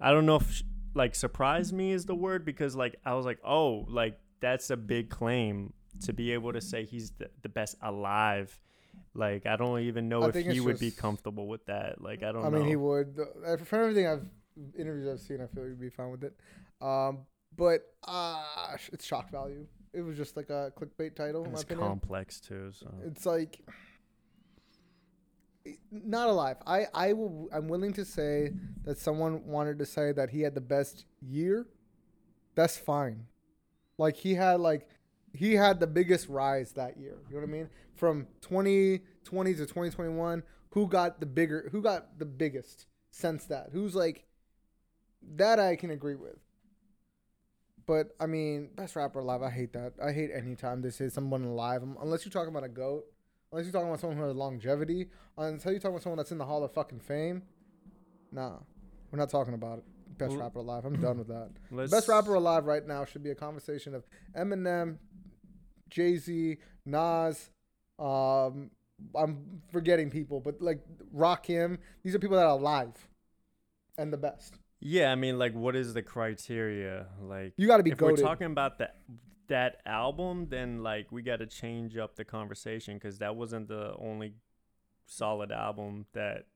I don't know if sh- like surprised me is the word because like I was like oh like that's a big claim to be able to say he's the, the best alive like I don't even know I if he would be comfortable with that like I don't know. I know mean, he would. Uh, From everything I've interviews I've seen, I feel he'd be fine with it. Um, but uh, it's shock value. It was just like a clickbait title, in my it's complex too so It's like not alive. I I will. I'm willing to say that someone wanted to say that he had the best year. That's fine. Like he had like he had the biggest rise that year. You know what I mean? From 2020 to 2021, who got the bigger? Who got the biggest since that? Who's like that? I can agree with. But I mean, best rapper alive. I hate that. I hate any time this is someone alive, um, unless you're talking about a goat. Unless you're talking about someone who has longevity. Until you're talking about someone that's in the Hall of fucking Fame. Nah, we're not talking about it. Best rapper alive. I'm done with that. let's Best rapper alive right now should be a conversation of Eminem, Jay Z, Nas. Um, I'm forgetting people, but like Rakim. These are people that are alive, and the best. yeah I mean like what is the criteria like You got to be if goated. we're talking about that that album then like we got to change up the conversation because that wasn't the only solid album that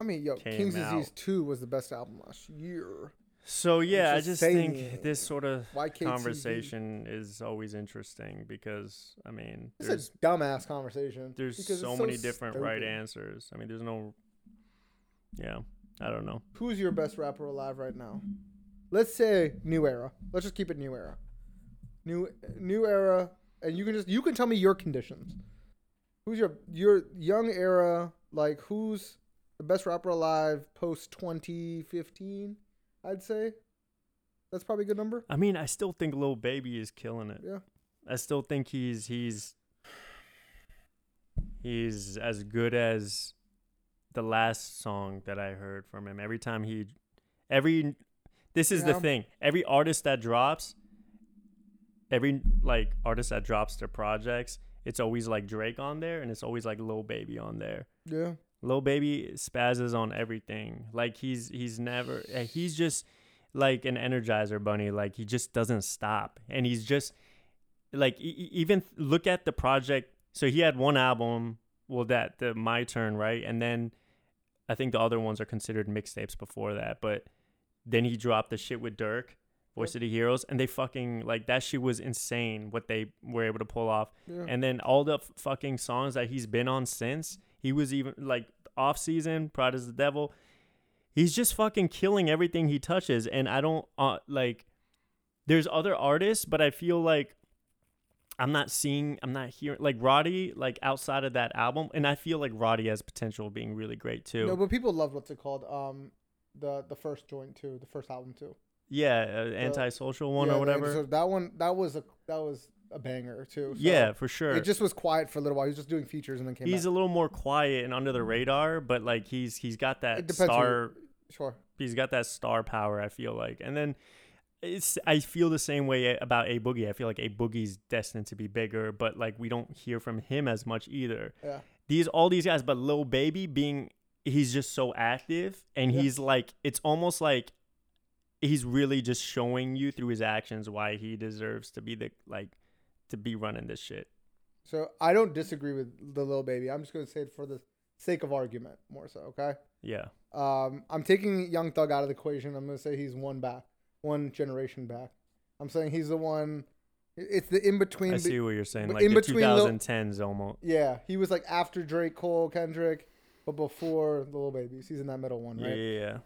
I mean, yo, King's Disease out. Two was the best album last year. So yeah i just saying. think this sort of conversation is always interesting because i mean It's there's a dumbass conversation. there's because so many different right answers i mean there's no yeah i don't know Who's your best rapper alive right now? Let's say new era. Let's just keep it new era. New new era, and you can just you can tell me your conditions. Who's your your young era? Like who's the best rapper alive post 2015? I'd say that's probably a good number. i mean i still think lil baby is killing it Yeah. I still think he's he's he's as good as the last song that I heard from him. Every time he every this is Yeah. the thing. Every artist that drops every like artist that drops their projects, it's always like Drake on there and it's always like Lil Baby on there. Yeah. Lil Baby spazzes on everything. Like he's he's never uh, he's just like an energizer bunny. Like he just doesn't stop, and he's just like e- even look at the project. So he had one album. Well, that the My Turn, right? And then I think the other ones are considered mixtapes before that. But then he dropped the shit with Durk, Voice of the Heroes, and they fucking like that shit was insane what they were able to pull off. Yeah. And then all the f- fucking songs that he's been on since, he was even like off season, Pride is the Devil. He's just fucking killing everything he touches. And I don't uh, like, there's other artists, but I feel like I'm not seeing, I'm not hearing, like Roddy, like outside of that album. And I feel like Roddy has potential of being really great too. No, but people love what's it called? Um, the the first joint too, the first album too. yeah, uh, antisocial one Yeah, or whatever. episode- that one that was a that was a banger too. so yeah, for sure. It just was quiet for a little while. He was just doing features and then came he's back. a little more quiet and under the radar, but like he's he's got that star Sure. he's got that star power. I feel like, and then it's I feel the same way about a boogie. I feel like a boogie's destined to be bigger, but like we don't hear from him as much either. Yeah. these all these guys, but Lil Baby being he's just so active and Yeah. he's like it's almost like he's really just showing you through his actions why he deserves to be the like to be running this shit. So I don't disagree with the little baby. I'm just gonna say it for the sake of argument, more so. Okay. Yeah. Um, I'm taking Young Thug out of the equation. I'm gonna say he's one back, one generation back. I'm saying he's the one. It's the in between. I see what you're saying. Like in the between Lil- 2010s almost. Yeah, he was like after Drake, Cole, Kendrick, but before the little babies. He's in that middle one, right? yeah, yeah.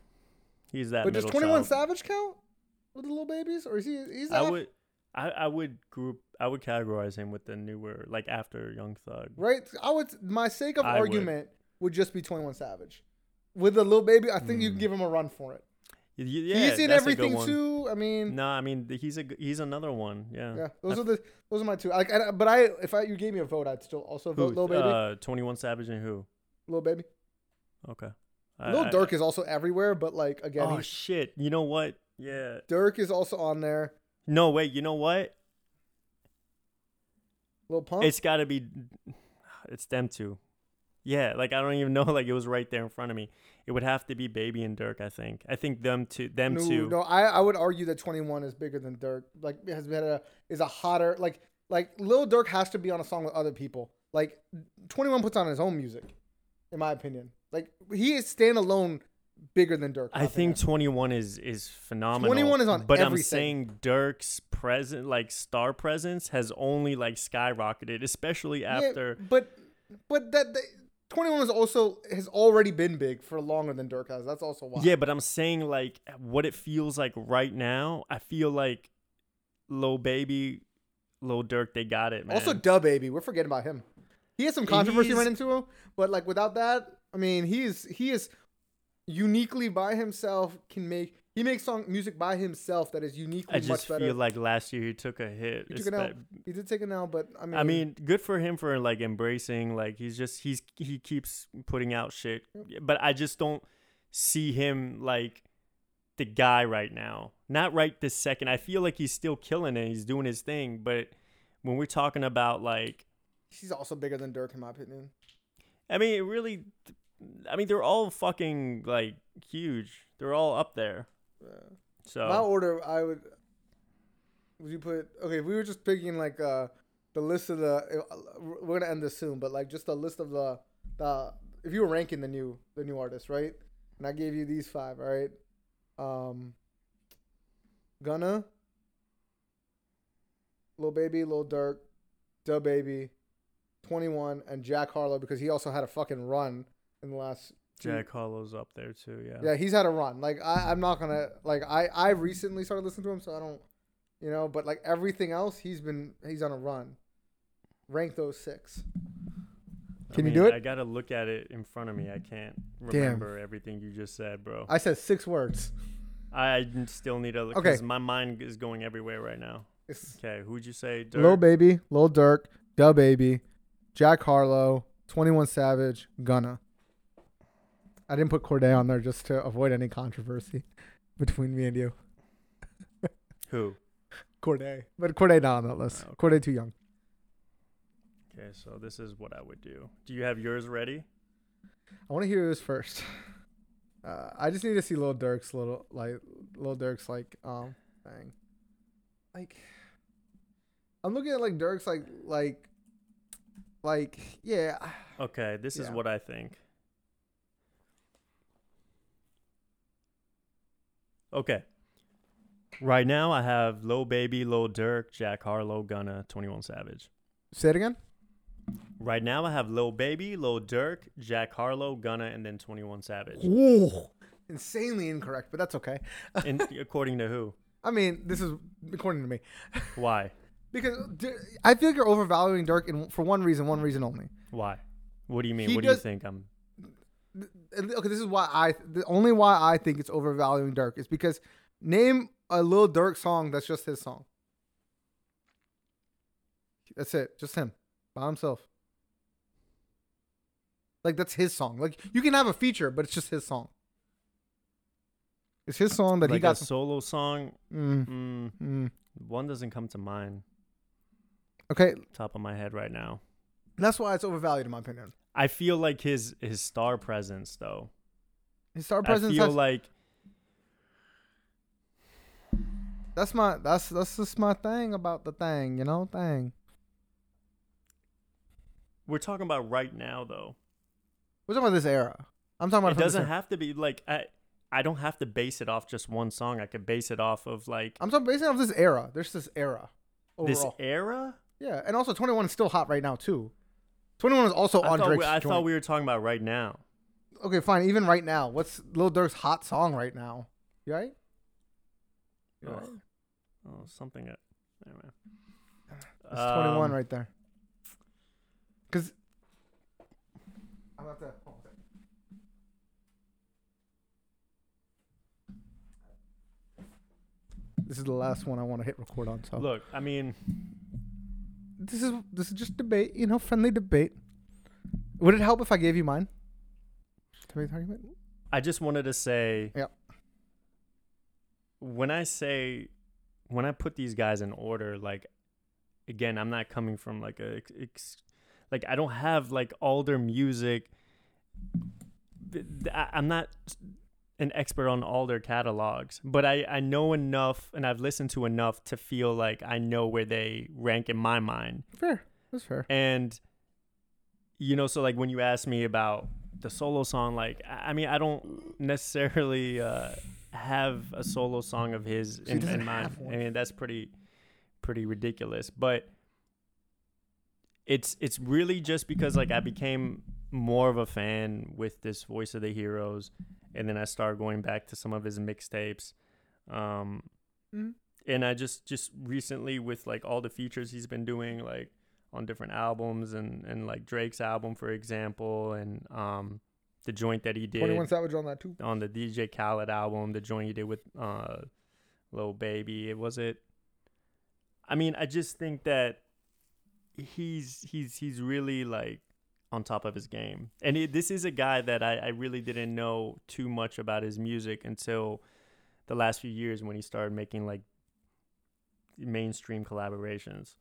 He's that but does 21 child. Savage count with the little babies, or is he? He's I af- would I, I would group I would categorize him with the newer like after Young Thug. right. I would. My sake of I argument would. just be 21 Savage. With a little baby, I think you can Mm. give him a run for it. Yeah, he's in that's a good everything too. I mean, No, I mean he's a he's another one. Yeah. yeah, those I are the those are my two. Like, I, but I if I you gave me a vote, I'd still also Who? vote little baby. Uh, Twenty One Savage and who? little baby. Okay. I- Little I- Durk is also everywhere, but like again, Oh shit! You know what? Yeah. Durk is also on there. No wait. You know what? Little Pump. It's got to be. It's them two. Yeah, like I don't even know. Like it was right there in front of me. It would have to be Baby and Durk. I think. I think them two. Them no, two. no, I, I would argue that 21 is bigger than Durk. Like has been a is a hotter like like Lil Durk has to be on a song with other people. Like 21 puts on his own music, in my opinion. Like he is standalone bigger than Durk. I think opinion. 21 is is phenomenal. 21 is on but I'm saying Durk's present like star presence has only like skyrocketed, especially Yeah, after but but that, that 21 is also has already been big for longer than Durk has. That's also why. Yeah, but I'm saying like what it feels like right now. I feel like Lil Baby, Lil Durk, they got it, man. Also, Da Baby, we're forgetting about him. He has some controversy He's- right into him, but like without that, I mean, he's he is uniquely by himself. Can make he makes song music by himself that is uniquely much better. I just feel like last year he took a hit. he took out. espe- He did take an now, but I mean, I mean, good for him for like embracing. Like he's just he's he keeps putting out shit, but I just don't see him like the guy right now. Not right this second. I feel like he's still killing it. He's doing his thing, but when we're talking about like, he's also bigger than Durk in my opinion. I mean, it really, I mean, they're all fucking like huge. They're all up there. Uh, So My order, I would. Would you put okay? If we were just picking like uh the list of the, uh, we're gonna end this soon, but like just the list of the the if you were ranking the new the new artists, right? And I gave you these five, all right? Um, Gunna, Lil Baby, Lil Durk, Da Baby, Twenty One, and Jack Harlow because he also had a fucking run in the last. Jack Harlow's up there too. Yeah. yeah, he's had a run. Like I, I'm not gonna like I I recently started listening to him, so I don't, you know. But like everything else, he's been he's on a run. Rank those oh six. I Can you mean, do it? I gotta look at it in front of me. I can't Damn. remember everything you just said, bro. I said six words. I still need to Okay. my mind is going everywhere right now. It's Okay, who'd you say? Durk? Lil Baby, Lil Durk, Da Baby, Jack Harlow, Twenty One Savage, Gunna. I didn't put Cordae on there just to avoid any controversy between me and you. Who? Cordae, but Cordae not on that list. Okay. Cordae too young. Okay, so this is what I would do. Do you have yours ready? I want to hear yours first. Uh, I just need to see Lil Durk's little like Lil Durk's like um thing. Like I'm looking at like Durk's like like like yeah. Okay, this is what I think. Okay. Right now, I have Lil Baby, Lil Durk, Jack Harlow, Gunna, 21 Savage. Say it again. Right now, I have Lil Baby, Lil Durk, Jack Harlow, Gunna, and then 21 Savage. Ooh, insanely incorrect, but that's okay. And according to who? I mean, this is according to me Why? because I feel like you're overvaluing Durk in, for one reason, one reason only. Why? What do you mean? He what does- do you think? I'm And- Okay, this is why I the only why I think it's overvaluing Durk is because name a little Durk song that's just his song. That's it, just him by himself. Like that's his song. Like you can have a feature, but it's just his song. It's his song that like he got. a solo song. Mm, Mm, mm. one doesn't come to mind Okay, top of my head right now. that's why it's overvalued in my opinion. I feel like his his star presence though. His star presence. I feel has, like that's my that's that's just my thing about the thing, you know, thing. we're talking about right now though. We're talking about this era. I'm talking about It doesn't have to be like I I don't have to base it off just one song. I could base it off of like I'm talking basically off this era. There's this era this era. yeah, and also 21 is still hot right now too. 21 is also I, on Drake's we, I joint. thought we were talking about right now. Okay, fine. Even right now, what's Lil Durk's hot song right now? You right? You Ugh. right? Oh, something. uh, Anyway. It's 21 Um, right there. Cause I'm about to. This is the last one I want to hit record on. So Look, I mean, this is this is just debate, you know, friendly debate. Would it help if I gave you mine? Debate argument. I just wanted to say. Yep. When I say, when I put these guys in order, like, again, I'm not coming from like a, ex- like I don't have like all their music. I- I'm not an expert on all their catalogs, but I I know enough and I've listened to enough to feel like I know where they rank in my mind. Fair. That's fair. And you know, so like when you ask me about the solo song, like I mean, I don't necessarily uh, have a solo song of his in, in mind. I mean, that's pretty pretty ridiculous. But it's it's really just because like I became more of a fan with this Voice of the Heroes, and then I started going back to some of his mixtapes. Um, Mhm. and I just just recently with like all the features he's been doing like on different albums and and like Drake's album for example and um the joint that he did 21 Savage on that too. on the DJ Khaled album the joint he did with uh Lil Baby it was it I mean I just think that he's he's he's really like on top of his game and it, this is a guy that I, I really didn't know too much about his music until the last few years when he started making like mainstream collaborations.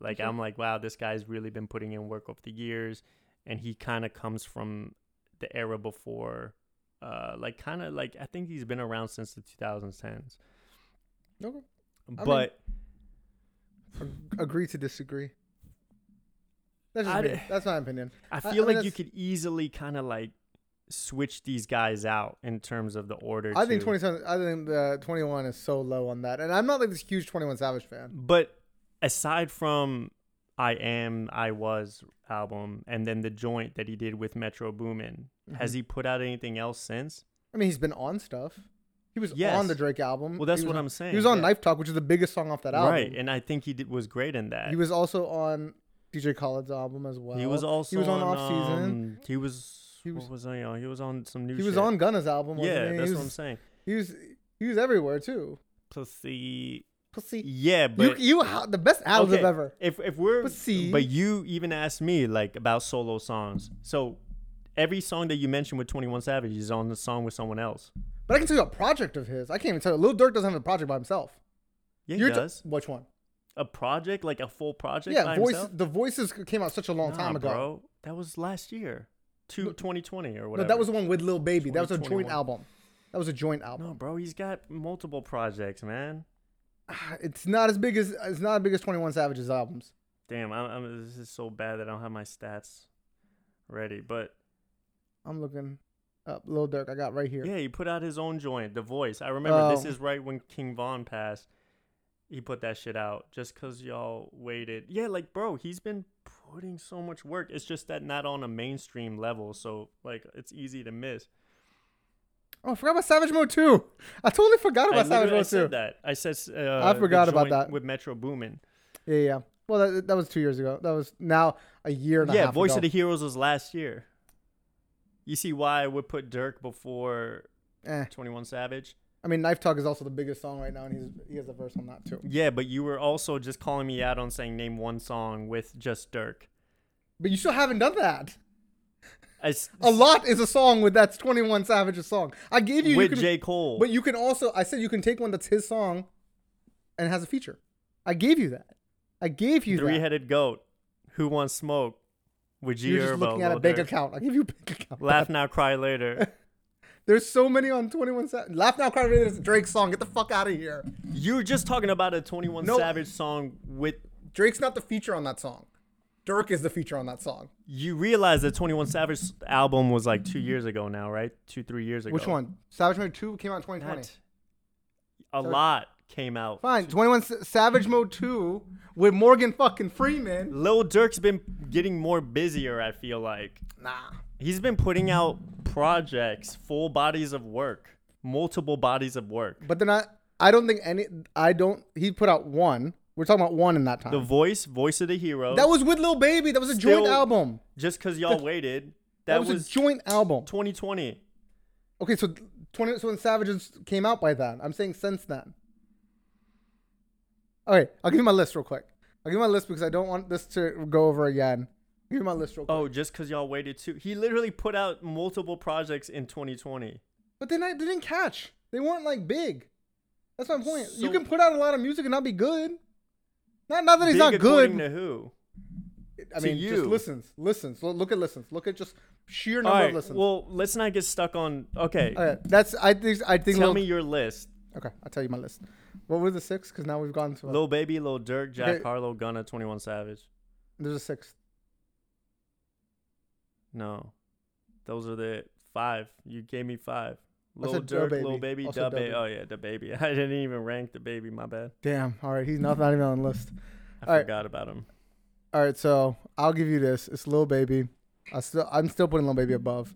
Like. I'm like, wow, this guy's really been putting in work over the years, and he kind of comes from the era before, uh, like kind of like I think he's been around since the 2010s. Okay. But Ag- Agree to disagree. That's just I me. That's my opinion. I I feel mean, like you could easily kind of like switch these guys out in terms of the order. I think 27. I think the 21 is so low on that, and I'm not like this huge 21 Savage fan. But aside from I Am, I Was album, and then the joint that he did with Metro Boomin, has Mm-hmm. he put out anything else since? I mean, he's been on stuff. He was Yes. on the Drake album. Well, that's what on- I'm saying. He was on yeah. Knife Talk, which is the biggest song off that album. Right, and I think he did, was great in that. He was also on DJ Khaled's album as well. he was also he was on, on off season. um, he was. He what was- was he on? He was on some new. He was shit. on Gunna's album. Yeah, that's he what I'm saying. He was he was everywhere too. Pussy. Pussy. Yeah, but you you the best album Okay. ever. if if we're Pussy. but you even asked me like about solo songs. So every song that you mentioned with 21 Savage is on the song with someone else. But I can tell you a project of his. I can't even tell you. Lil Durk doesn't have a project by himself. Yeah, You're he t- does. which one? A project like a full project yeah, by voice. himself? The voices came out such a long Nah, time ago. bro. That was last year. To No- 2020 or No, whatever. that was the one with Lil Baby. That was a joint album. That was a joint album. No, bro, he's got multiple projects, man. Ah, it's not as big as it's not as big as Twenty One Savage's albums. Damn, I'm, I'm, this is so bad that I don't have my stats ready. But I'm looking up Lil Durk. I got right here. yeah, he put out his own joint, The Voice. I remember this Oh. is right when King Von passed. He put that shit out just because y'all waited. Yeah, like, bro, he's been putting so much work. It's just that not on a mainstream level. So, like, it's easy to miss. Oh, I forgot about Savage Mode 2. I totally forgot I about Savage I Mode 2. said that. I said uh, I forgot about that. with Metro Boomin. Yeah, yeah. Well, that, that was two years ago. That was now a year and a Yeah, half Voice ago. of the Heroes was last year. You see why I would put Durk before Eh. 21 Savage? I mean, Knife Talk is also the biggest song right now, and he's he has a verse on that too. Yeah, but you were also just calling me out on saying name one song with just Durk. But you still haven't done that. I s- A lot is a song with that's Twenty One Savage's song. I gave you, you with can, J. Cole. but you can also. I said you can take one that's his song, and has a feature. I gave you that. I gave you three headed Goat. Who Wants Smoke? Would You're you just looking at a bank account. I'll give you a bank account. Laugh now, cry later. There's so many on 21 Savage. Laugh Now Cry Later is a Drake song. Get the fuck out of here. You're just talking about a 21 No. Savage song with. Drake's not the feature on that song. Durk is the feature on that song. You realize the 21 Savage album was like two years ago now, right? Two, three years ago. Which one? Savage Mode 2 came out in 2020. That, a lot came out. Fine. 21 Savage Mode 2 with Morgan fucking Freeman. Lil Durk's been getting more busier, I feel like. Nah. He's been putting out projects, full bodies of work, multiple bodies of work. But they're not. I don't think any. I don't. He put out one. We're talking about one in that time. The voice, voice of the hero. that was with Lil Baby. That was a joint album. just because y'all waited. That, That, was, was, a joint album. 2020. Okay, so 20 so when Savages came out by then. I'm saying since then. Okay, I'll give you my list real quick. I'll give you my list because I don't want this to go over again. I'll my list real oh, quick. Oh, just because y'all waited too. He literally put out multiple projects in 2020. But they, not, they didn't catch. They weren't like big. That's my point. you can put out a lot of music and not be good. Not, not that he's not good. to who? I mean, just you. listens, listens. Lo- Look at listens. Look at just sheer number right. of listens. Well, let's not get stuck on. Okay. okay, that's I think I think. Tell Lil- me your list. Okay, I'll tell you my list. What were the six? Because now we've gone to. A, Lil Baby, Lil Durk, Jack Okay. Harlow, Gunna, 21 Savage. there's a sixth. No. Those are the five. You gave me five. Little Da Durk, Baby. Da Baby. Oh, yeah, the Baby. I didn't even rank the baby. My bad. Damn. All right, he's not, not even on the list. I All right. forgot about him. All right, so I'll give you this. It's Lil Baby. I still I'm still putting Lil Baby above.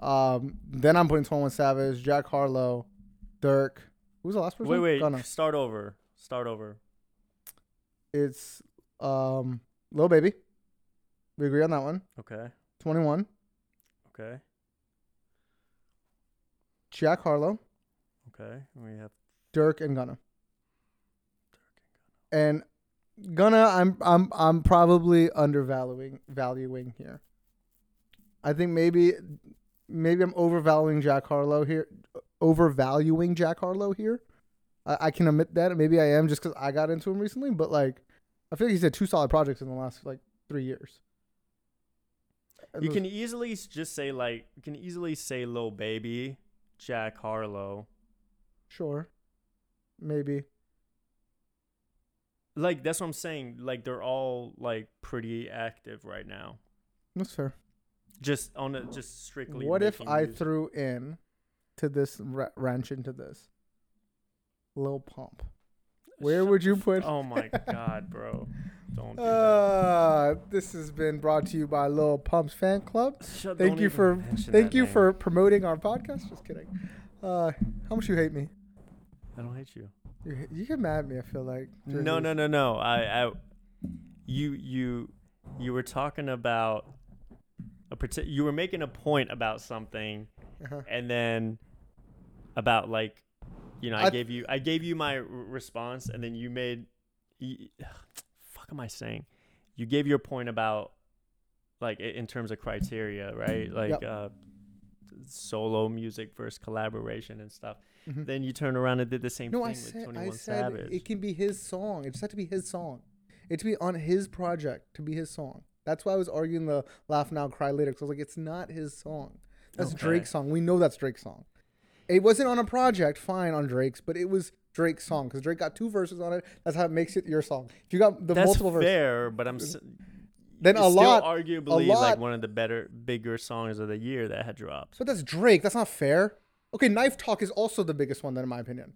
Um, then I'm putting 21 Savage, Jack Harlow, Durk. Who's the last person? Wait, wait. Gunna. Start over. Start over. It's um Lil Baby. We agree on that one. Okay. 21. Okay. Jack Harlow, Okay. We have Durk, and Gunna. And Gunna, I'm I'm I'm probably undervaluing valuing here. I think maybe maybe I'm overvaluing Jack Harlow here, overvaluing Jack Harlow here. I, I can admit that maybe I am just because I got into him recently, but like I feel like he's had two solid projects in the last like three years. And You those- can easily just say like you can easily say Lil Baby, Jack Harlow. sure, maybe Like that's what I'm saying. Like they're all like pretty active right now. that's fair. Just on a just strictly. What if I music. threw in to this ra- wrench into this? Lil Pump. Uh, Where Shut would you f- put? Oh my god, bro! Don't do that. Uh, this has been brought to you by Lil Pump's fan club. Shut- Thank you for thank you name. for promoting our podcast. Just kidding. Uh, how much you hate me? I don't hate you. You, you get mad at me. I feel like. during No, these- no, no, no. I, I, you, you, you were talking about a partic- You were making a point about something, Uh-huh. and then about like, you know, I, I- gave you, I gave you my r- response, and then you made, y fuck, am I saying? You gave your point about, like, in terms of criteria, right? Like, Yep. uh, solo music versus collaboration and stuff. Mhm. Then you turn around and did the same No, thing I with said Twenty I said Savage. it can be his song. It just had to be his song. It to be on his project to be his song. That's why I was arguing the laugh now cry later. 'cause I was like, it's not his song. That's Okay. Drake's song. We know that's Drake's song. It wasn't on a project, fine on Drake's, but it was Drake's song because Drake got two verses on it. That's how it makes it your song. If you got the That's multiple verses, fair, but I'm s- then a still lot. arguably lot- like one of the better, bigger songs of the year that had dropped. But that's Drake. That's not fair. Okay, Knife Talk is also the biggest one, then, in my opinion.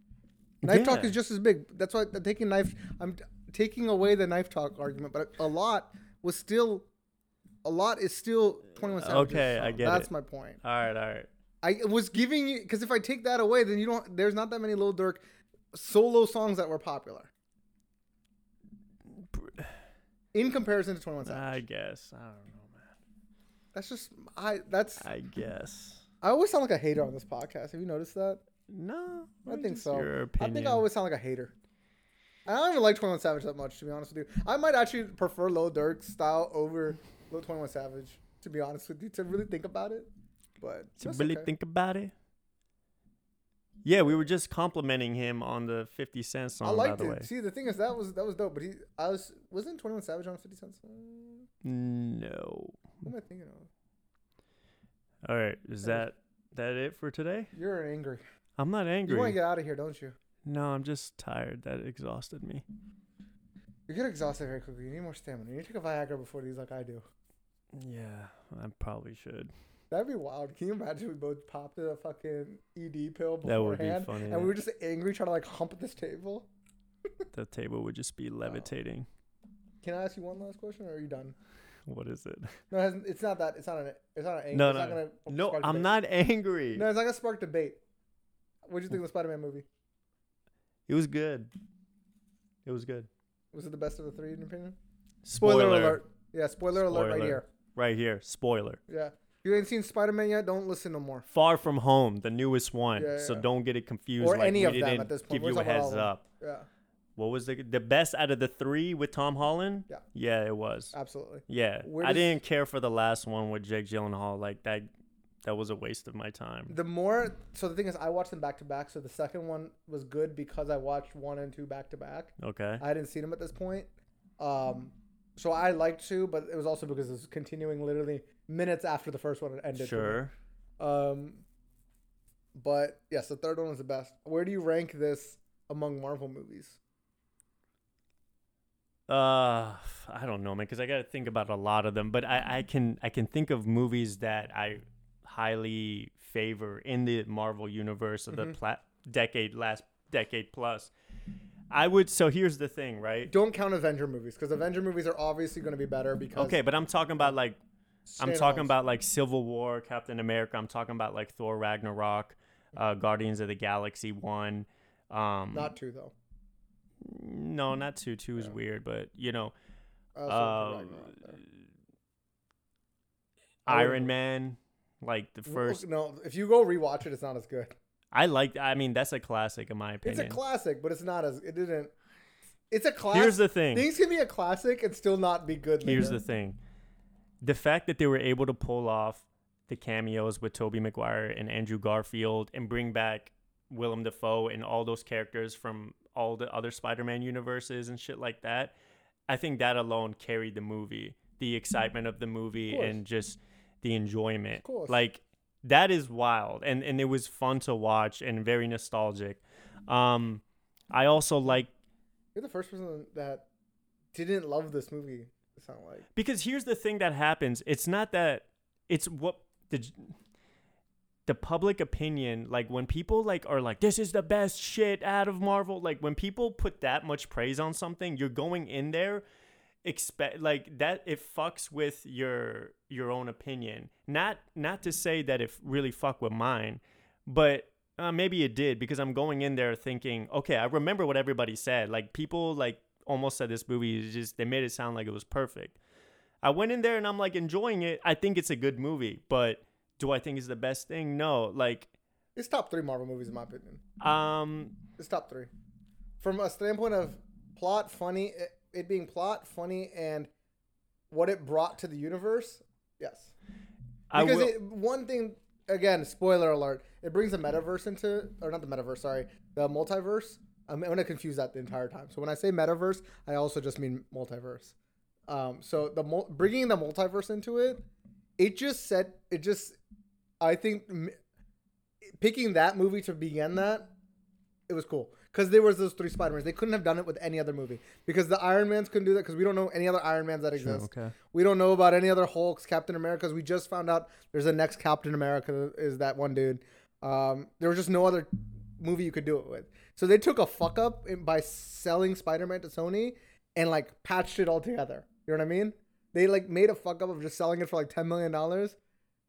Knife Talk is just as big. That's why I'm taking knife. I'm taking away the Knife Talk argument, but a lot was still. A lot is still Twenty One Savage. Okay, I get it. That's it. my point. All right, all right. I was giving you because if I take that away, then you don't. There's not that many Lil Durk solo songs that were popular in comparison to Twenty One Savage. I guess I don't know, man. that's just I. That's I guess I always sound like a hater on this podcast. Have you noticed that? no. I think so. Your I think I always sound like a hater. I don't even like 21 Savage that much, to be honest with you. I might actually prefer Lil Durk style over Lil 21 Savage, to be honest with you, to really think about it. But to really okay. think about it. Yeah, we were just complimenting him on the 50 Cent song, I liked it. way. See, the thing is that was that was dope. But he, I was wasn't Twenty One Savage on Fifty Cent. song? No. What am I thinking of? All right, is that that it for today? You're angry. I'm not angry. You want to get out of here, don't you? no, I'm just tired. That exhausted me. You get exhausted very quickly. You need more stamina. You need to take a Viagra before these, like I do. Yeah, I probably should. That'd be wild. Can you imagine we both popped a fucking ED pill beforehand? That would be funny. And we were just angry trying to like hump at this table. the table would just be levitating. Can I ask you one last question, or are you done? What is it? No, it it's not that. It's not an. It's not an. Angry, No, it's no, gonna No, I'm debate. not angry. No, it's not gonna spark debate. What did you think of the Spider-Man movie? It was good. It was good. Was it the best of the three in your opinion? Spoiler, alert. Yeah, spoiler, alert right here. Right here. Spoiler. Yeah. You ain't seen Spider-Man yet, don't listen no more. Far from home, the newest one. Yeah, so yeah. don't get it confused. Or like any of them at this point. Give We're you a talking about all heads up. Yeah, What was the the best out of the three with Tom Holland? Yeah. Yeah, it was. absolutely. Yeah, Where I didn't care for the last one with Jake Gyllenhaal. Like that, that was a waste of my time. The more so the thing is I watched them back to back, so the second one was good because I watched one and two back to back. Okay. I hadn't seen them at this point. Um so I liked two, but it was also because it was continuing literally minutes after the first one ended. Sure. Um but yes, the third one was the best. Where do you rank this among Marvel movies? Uh, I don't know, man, because I got to think about a lot of them. But I, I can I can think of movies that I highly favor in the Marvel universe of Mm-hmm. the pla- decade, last decade plus. I would. So here's the thing, right? Don't count Avenger movies because Avenger movies are obviously going to be better because Okay, but I'm talking about like I'm talking about like Civil War, Captain America. I'm talking about like Thor Ragnarok, uh, Guardians of the Galaxy one. Um, not two though. no, not two. Two is Yeah. weird, but you know, I also put Ragnarok there. I wouldn't- Iron Man, like the first. No, if you go rewatch it, it's not as good. I like. I mean, that's a classic in my opinion. It's a classic, but it's not as it didn't. It's a classic. Here's the thing. Things can be a classic and still not be good. Here's later. the thing. The fact that they were able to pull off the cameos with Tobey Maguire and Andrew Garfield and bring back Willem Dafoe and all those characters from all the other Spider-Man universes and shit like that, I think that alone carried the movie, the excitement of the movie course. and just the enjoyment. Of course. Like that is wild and and it was fun to watch and very nostalgic. Um I also like You're the first person that didn't love this movie. It sounded like because here's the thing that happens. It's not that it's what the the public opinion like when people like are like this is the best shit out of marvel like when people put that much praise on something you're going in there expect like that it fucks with your your own opinion. Not not to say that it really fuck with mine but uh, maybe it did because i'm going in there thinking okay i remember what everybody said. Like people like almost said this movie is just they made it sound like it was perfect i went in there and i'm like enjoying it i think it's a good movie but do i think it's the best thing no like it's top three Marvel movies in my opinion. um It's top three, from a standpoint of plot, funny, it, it being plot, funny, and what it brought to the universe. Yes, because will, it, one thing again, spoiler alert, it brings the metaverse into, or not the metaverse, sorry, the multiverse. I'm, I'm gonna confuse that the entire time. So when I say metaverse, I also just mean multiverse. Um, so the mul- bringing the multiverse into it, it just said it just, I think, m- picking that movie to begin that, it was cool because there was those three Spider-Mans. They couldn't have done it with any other movie because the Iron Mans couldn't do that because we don't know any other Iron Mans that exist. okay We don't know about any other Hulks, Captain Americas. We just found out there's a next Captain America is that one dude. Um, there was just no other movie you could do it with. So they took a fuck up in, by selling Spider-Man to Sony and like patched it all together. You know what I mean? They like made a fuck up of just selling it for like ten million dollars,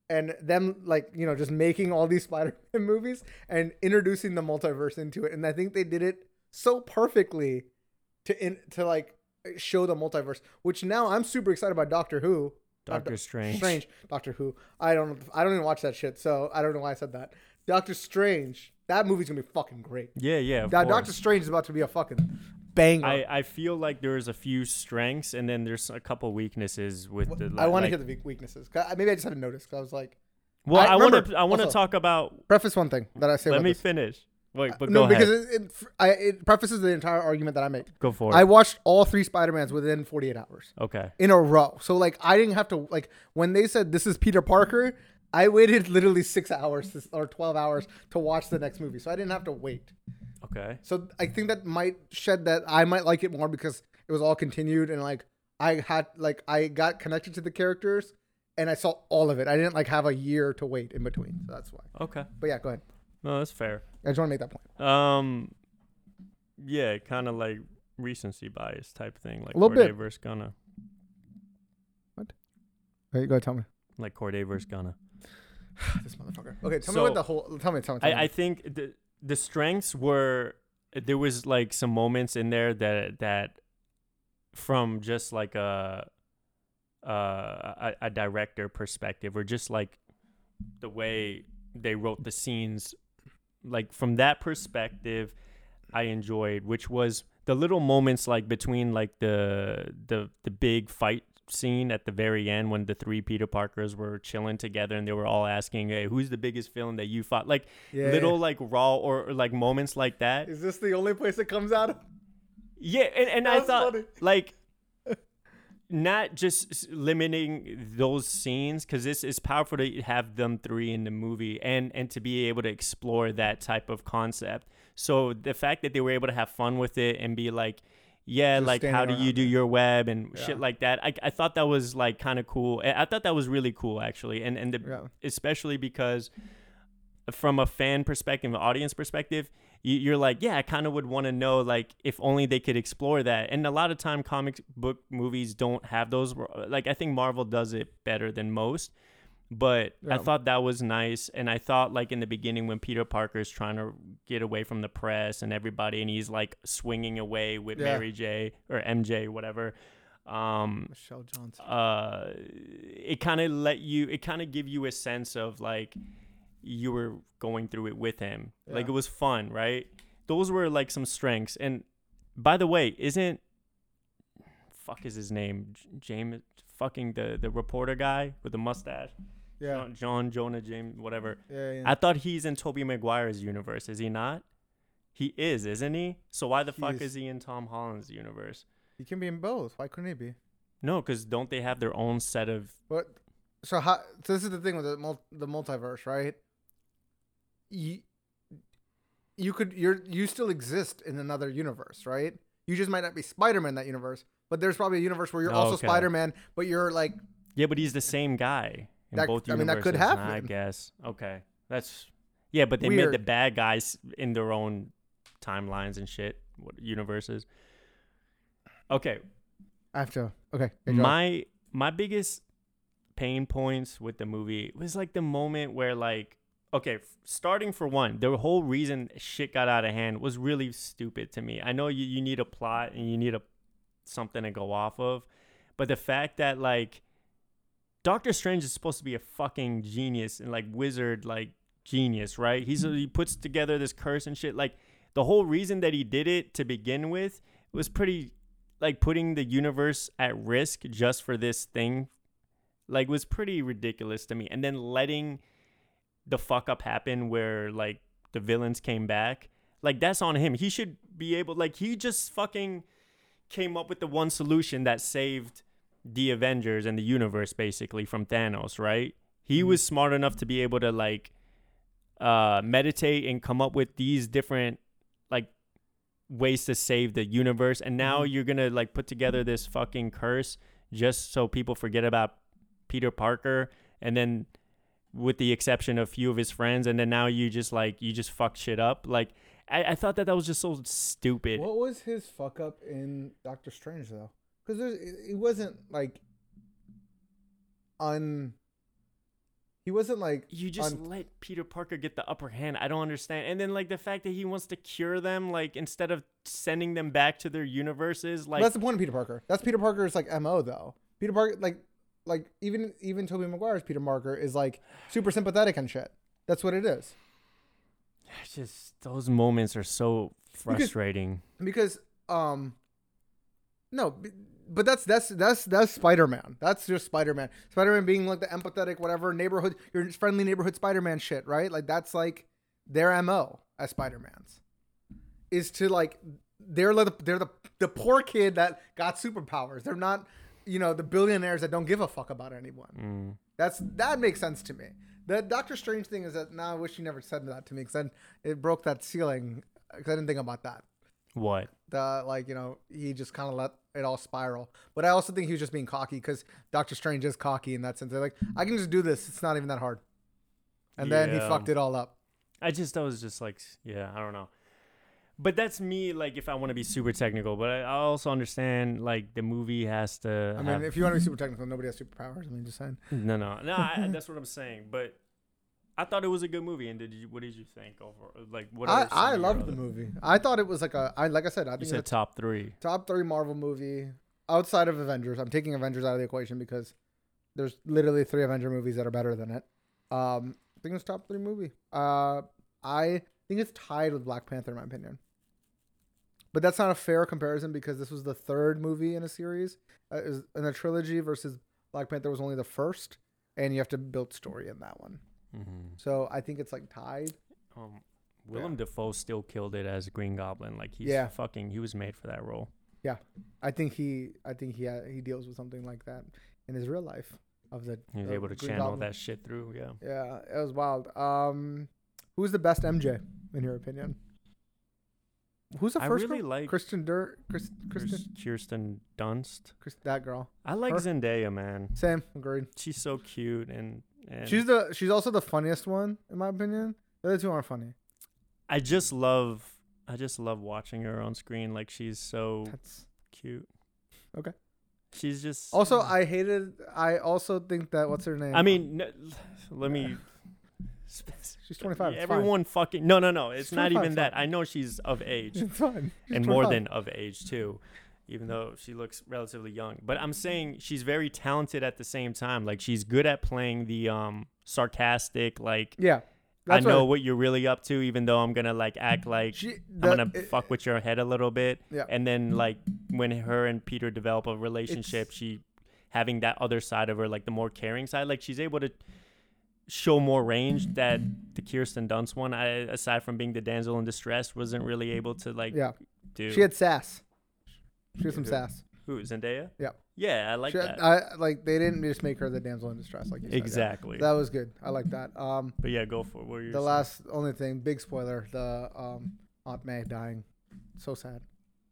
and them like you know just making all these Spider-Man movies and introducing the multiverse into it. And I think they did it so perfectly to in to like show the multiverse. Which now I'm super excited about Doctor Who. Doctor strange Strange, Doctor Who. I don't. I don't even watch that shit, so I don't know why I said that. Doctor Strange. That movie's gonna be fucking great. yeah yeah That. Doctor Strange is about to be a fucking banger. I, I feel like there's a few strengths and then there's a couple weaknesses with the. I want to like- hear the weak- weaknesses. Maybe I just haven't noticed. 'cause I was like, Well, I want to. I want to talk about. preface one thing that I say. Let me this. finish. Wait, but uh, no, go because ahead. it, it, I, it prefaces the entire argument that I made. go for it. I watched all three Spider-Mans within 48 hours okay. in a row. So like I didn't have to like when they said this is Peter Parker, I waited literally 6 hours to, or 12 hours to watch the next movie. So I didn't have to wait. Okay. So I think that might shed that I might like it more because it was all continued and like I had like I got connected to the characters and I saw all of it. I didn't like have a year to wait in between. So that's why. Okay. But yeah, go ahead. No, that's fair. I just want to make that point. Um, yeah, kind of like recency bias type thing, like A little Cordae bit. versus Gunna, Hey, go ahead, tell me. like Cordae versus Gunna. this motherfucker. Okay, tell me So- what the whole. Tell me. Tell me. Tell me. I, I think the the strengths were there was like some moments in there that that from just like a uh, a, a director perspective or just like the way they wrote the scenes like from that perspective I enjoyed which was the little moments like between like the the the big fight scene at the very end when the three Peter Parkers were chilling together and they were all asking hey who's the biggest villain that you fought like Yeah, little yeah. like raw or, or, like moments like that Is this the only place it comes out of? yeah, and, and I thought funny. like not just limiting those scenes because this is powerful to have them three in the movie and and to be able to explore that type of concept. So the fact that they were able to have fun with it and be like, yeah, Just like how do you do your web and Yeah. shit like that. I I thought that was like kind of cool. I I thought that was really cool actually, and and the, Yeah. especially because from a fan perspective, an audience perspective, you, you're like, yeah, I kind of would want to know, like, if only they could explore that. And a lot of time, comic book movies don't have those. Like, I think Marvel does it better than most. But I thought that was nice, and I thought like in the beginning when Peter Parker's trying to get away from the press and everybody, and he's like swinging away with Yeah. Mary J or MJ, whatever. Um, Michelle Johnson. uh it kind of let you it kind of give you a sense of like you were going through it with him like it was fun right those were like some strengths and by the way isn't fuck is his name james fucking the the reporter guy with the mustache Yeah. john, john jonah james whatever Yeah. yeah. i thought he's in tobey maguire's universe is he not he is isn't he so why the He fuck is. is he in tom holland's universe he can be in both. Why couldn't he be? no because don't they have their own set of But so how? So this is the thing with the mul- the multiverse, right? You you could you're you still exist in another universe, right? You just might not be Spider Man in that universe, but there's probably a universe where you're also Okay. Spider Man, but you're like Yeah, but he's the same guy in That- both I universes. mean, that could happen. I happen. guess. Okay, that's yeah, but they made the bad guys in their own timelines and shit, what universes. Okay, I have to. Okay, hey, my my biggest pain points with the movie was like the moment where like okay f- starting for one the whole reason shit got out of hand was really stupid to me i know you, you need a plot and you need a something to go off of. But the fact that like doctor strange is supposed to be a fucking genius and like wizard like genius right? He's mm-hmm. he puts together this curse and shit. Like the whole reason that he did it to begin with was pretty like putting the universe at risk just for this thing like was pretty ridiculous to me. And then letting the fuck up happen where like the villains came back like that's on him. He should be able like he just fucking came up with the one solution that saved the avengers and the universe basically from thanos right? He was smart enough to be able to like uh meditate and come up with these different like ways to save the universe. And now you're gonna like put together this fucking curse just so people forget about peter parker. And then with the exception of a few of his friends and then now you just like you just fuck shit up. Like i, I thought that that was just so stupid What was his fuck up in Doctor Strange though? Because it, it wasn't like un. He wasn't like you just un- let Peter Parker get the upper hand. I don't understand. And then like the fact that he wants to cure them, like instead of sending them back to their universes, like that's the point of Peter Parker. That's Peter Parker's like mo though. Peter Parker like like even even Tobey Maguire's Peter Parker is like super sympathetic and shit. That's what it is. It's just those moments are so frustrating. Because um no, but that's that's that's that's Spider-Man. That's just Spider-Man. Spider-Man being like the empathetic whatever neighborhood your friendly neighborhood Spider-Man shit, right? Like that's like their mo as Spider-Mans is to like they're the they're the the poor kid that got superpowers. They're not, you know, the billionaires that don't give a fuck about anyone. Mm. That's that makes sense to me. The Doctor Strange thing is that now I wish you never said that to me because then it broke that ceiling. Because I didn't think about that. What? The like you know he just kind of let it all spiral. But I also think he was just being cocky because Doctor Strange is cocky in that sense. They're like, I can just do this. It's not even that hard. And then he fucked it all up. I just I was just like yeah, I don't know. But that's me like if I want to be super technical, but I, I also understand like the movie has to I mean, have- if you want to be super technical, nobody has superpowers. I mean, just saying. No, no. No, I, that's what I'm saying, but I thought it was a good movie and did you what did you think over like what I, I loved the movie. I thought it was like a. I like I said. I You said top 3. a top three Marvel movie outside of Avengers. I'm taking Avengers out of the equation because there's literally three Avenger movies that are better than it. Um, I think it's top three movie. Uh, I think it's tied with Black Panther in my opinion. But that's not a fair comparison because this was the third movie in a series, uh, in a trilogy versus Black Panther was only the first, and you have to build story in that one. Mm-hmm. So I think it's like tied. Um Willem Dafoe still killed it as Green Goblin. Like he's Yeah. fucking he was made for that role. Yeah, I think he, I think he, ha- he deals with something like that in his real life. Of the He was able to Green channel Goblin. that shit through, yeah. Yeah, it was wild. Um, who's the best MJ in your opinion? Who's the I first really girl? like Kristen Dur, Chris, Kirsten, Kristen, Kirsten Dunst. Chris, that girl. I like Her? Zendaya, man. Same, agreed. She's so cute and, and She's the, she's also the funniest one in my opinion. The other two aren't funny. I just love I just love watching her on screen. Like she's so That's cute. Okay. She's just also I hated. I also think that what's her name? I mean, n- let me. She's twenty five. Everyone, Everyone fucking no, no, no. It's She's not 25, even that. I know she's of age it's fine. She's and more 25. than of age too, even though she looks relatively young. But I'm saying she's very talented at the same time. Like she's good at playing the um sarcastic, like yeah. I That's know what you're really up to, even though I'm gonna like act like she. I'm gonna it- fuck with your head a little bit. Yeah. And then like when her and Peter develop a relationship, she having that other side of her, like the more caring side, like she's able to show more range that the Kirsten Dunst one, I, aside from being the damsel in distress, wasn't really able to like Yeah. do. She had sass. She had some Who? sass. Who Zendaya? Yeah. Yeah, I like She had- that. I like they didn't just make her the damsel in distress like you said, yeah. exactly. That was good. I like that. Um, but yeah, go for it. What were you the last only thing, big spoiler, the um Aunt May dying. So sad.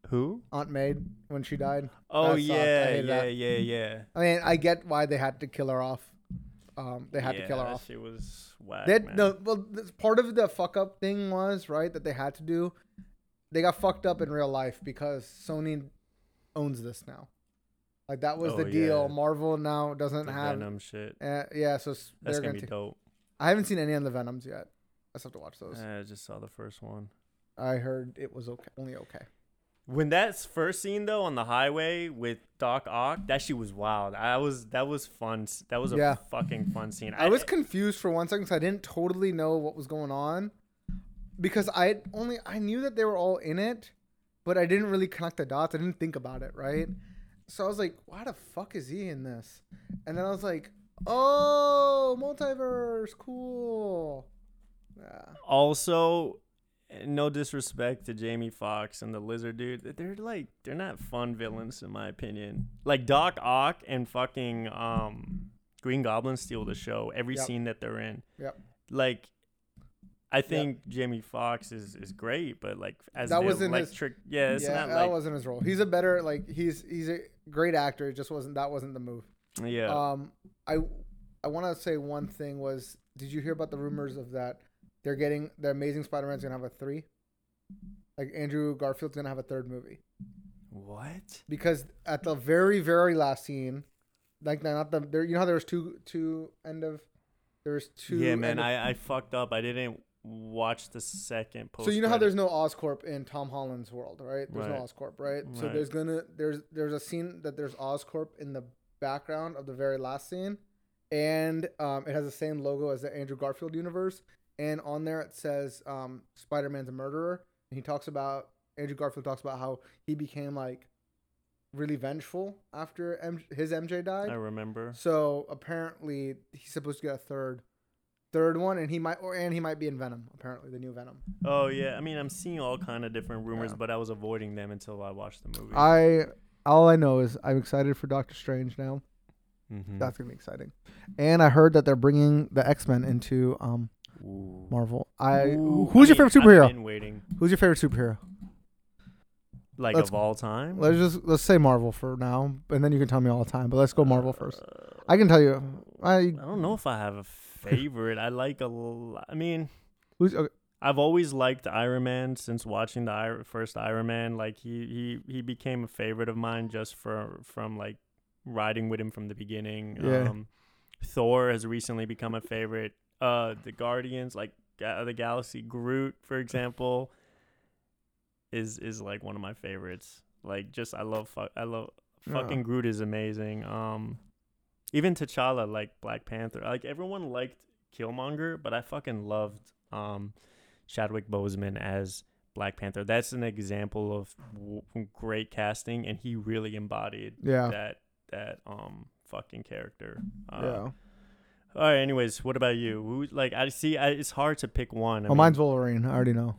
Who? Aunt May when she died. Oh That yeah, yeah, that. yeah, yeah. I mean, I get why they had to kill her off. Um, they had to kill her off. She was whack. That man. no, well, this, part of the fuck up thing was right that they had to do. They got fucked up in real life because Sony owns this now. Like that was Oh, the deal. yeah. Marvel now doesn't The have. Venom shit. Uh, yeah, so That's they're gonna gonna. be dope. I haven't seen any of the Venoms yet. I still have to watch those. I just saw the first one. I heard it was okay, only okay. When that first scene though on the highway with Doc Ock, that shit was wild. I was that was fun. That was a Yeah. fucking fun scene. I was confused for one second because I didn't totally know what was going on because I only I knew that they were all in it, but I didn't really connect the dots. I didn't think about it, right? So I was like, "Why the fuck is he in this?" And then I was like, "Oh, multiverse, cool." Yeah, also no disrespect to Jamie Foxx and the lizard dude. They're like they're not fun villains in my opinion. Like Doc Ock and fucking um Green Goblin steal the show every Yep. scene that they're in. Yep. Like I think Jamie Foxx is, is great, but like as That wasn't his- electric, yeah, it's yeah, not that like wasn't his role. He's a better like he's he's a great actor. It just wasn't that wasn't the move. yeah. Um, I I want to say one thing was, did you hear about the rumors of that they're getting the Amazing Spider-Man's gonna have a three? Like Andrew Garfield's gonna have a third movie what? because at the very very last scene, like not the there, you know how there was two two end of there's two. yeah, man, of- I, I fucked up. I didn't watch the second post. so you know how there's no Oscorp in Tom Holland's world, right? There's Right. no Oscorp, right? So there's gonna there's there's a scene that there's Oscorp in the background of the very last scene, and um, it has the same logo as the Andrew Garfield universe, and on there it says um, Spider-Man's a murderer, and he talks about Andrew Garfield talks about how he became like really vengeful after M- his MJ died. I remember. So apparently he's supposed to get a third third one, and he might or and he might be in Venom. Apparently, the new Venom. Oh yeah, I mean I'm seeing all kind of different rumors, Yeah. but I was avoiding them until I watched the movie. I all I know is I'm excited for Doctor Strange now. Mhm. That's gonna be exciting. And I heard that they're bringing the X Men into um Ooh. Marvel. I Ooh, who's I your mean, favorite superhero? I've been waiting, Who's your favorite superhero? like Let's- of all time. Let's just let's say Marvel for now, and then you can tell me all the time. But let's go Marvel first. Uh, I can tell you. I I don't know if I have a favorite. I like a. l- I mean, who's okay, I've always liked Iron Man since watching the Ir- first Iron Man. Like he he he became a favorite of mine just for from like riding with him from the beginning. Yeah. Um, Thor has recently become a favorite. Uh, the Guardians, like Ga- the Galaxy, Groot, for example, is is like one of my favorites. Like just I love fu- I love Yeah. fucking Groot is amazing. Um, even T'Challa, like Black Panther, like everyone liked Killmonger, but I fucking loved um Chadwick Boseman as Black Panther. That's an example of w- great casting, and he really embodied yeah that that um fucking character. Uh, yeah. All right. Anyways, what about you? Who like I see? I, it's hard to pick one. I Oh, mean, mine's Wolverine. I already know.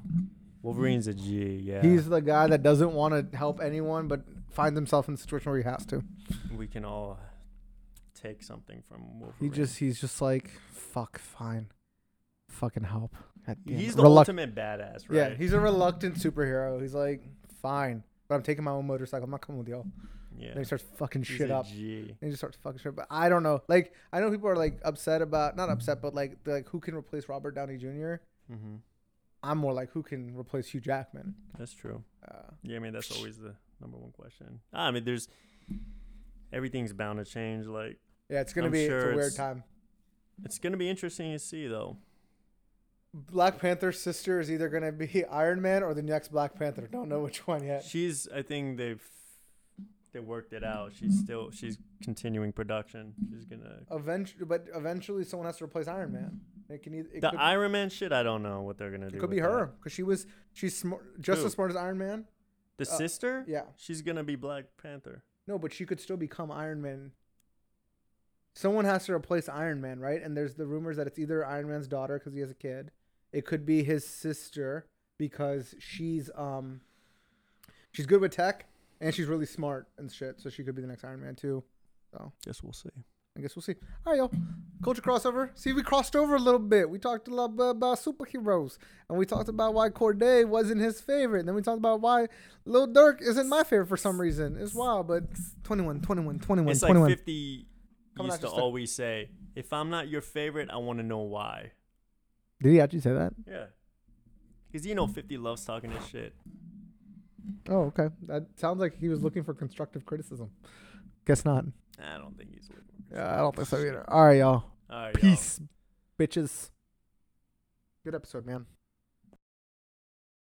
Wolverine's a G. Yeah. He's the guy that doesn't want to help anyone, but finds himself in a situation where he has to. we can all take something from Wolverine. He just he's just like fuck, fine, fucking help. He's the Reluct- ultimate badass, right? Yeah, he's a reluctant superhero. He's like fine, but I'm taking my own motorcycle. I'm not coming with y'all. Yeah. Then he starts fucking He's shit a up. G. And he just starts fucking shit. Up. But I don't know. Like I know people are like upset about not upset, but like like who can replace Robert Downey Jr. Mm-hmm. I'm more like who can replace Hugh Jackman. That's true. Uh, Yeah, I mean that's always the number one question. I mean, there's everything's bound to change. Like yeah, it's gonna I'm be sure it's a weird it's- time. it's gonna be interesting to see though. Black Panther's sister is either gonna be Iron Man or the next Black Panther. Don't know which one yet. She's. I think they've they worked it out. She's still. She's continuing production. She's gonna. Eventually, but eventually someone has to replace Iron Man. It can either it The could, Iron Man shit. I don't know what they're gonna do. it could be her because she was she's smart, just Who? as smart as Iron Man. The Uh, sister. Yeah, She's gonna be Black Panther. no, but she could still become Iron Man. Someone has to replace Iron Man, right? And there's the rumors that it's either Iron Man's daughter because he has a kid. It could be his sister because she's um she's good with tech and she's really smart and shit. So she could be the next Iron Man too. So I guess we'll see. I guess we'll see. All right, yo. Culture crossover. See, we crossed over a little bit. We talked a lot about superheroes, and we talked about why Cordae wasn't his favorite. And then we talked about why Lil Durk isn't my favorite for some reason. It's wild, but 21, 21, 21, It's 21. like 50 Coming used to always say, "If I'm not your favorite, I want to know why." Did he actually say that? Yeah. Because you know 50 loves talking his shit. Oh, okay. That sounds like he was looking for constructive criticism. Guess not. I don't think he's looking. for Yeah, I don't think so either. All right, y'all. All right, y'all. Peace, bitches. Good episode, man.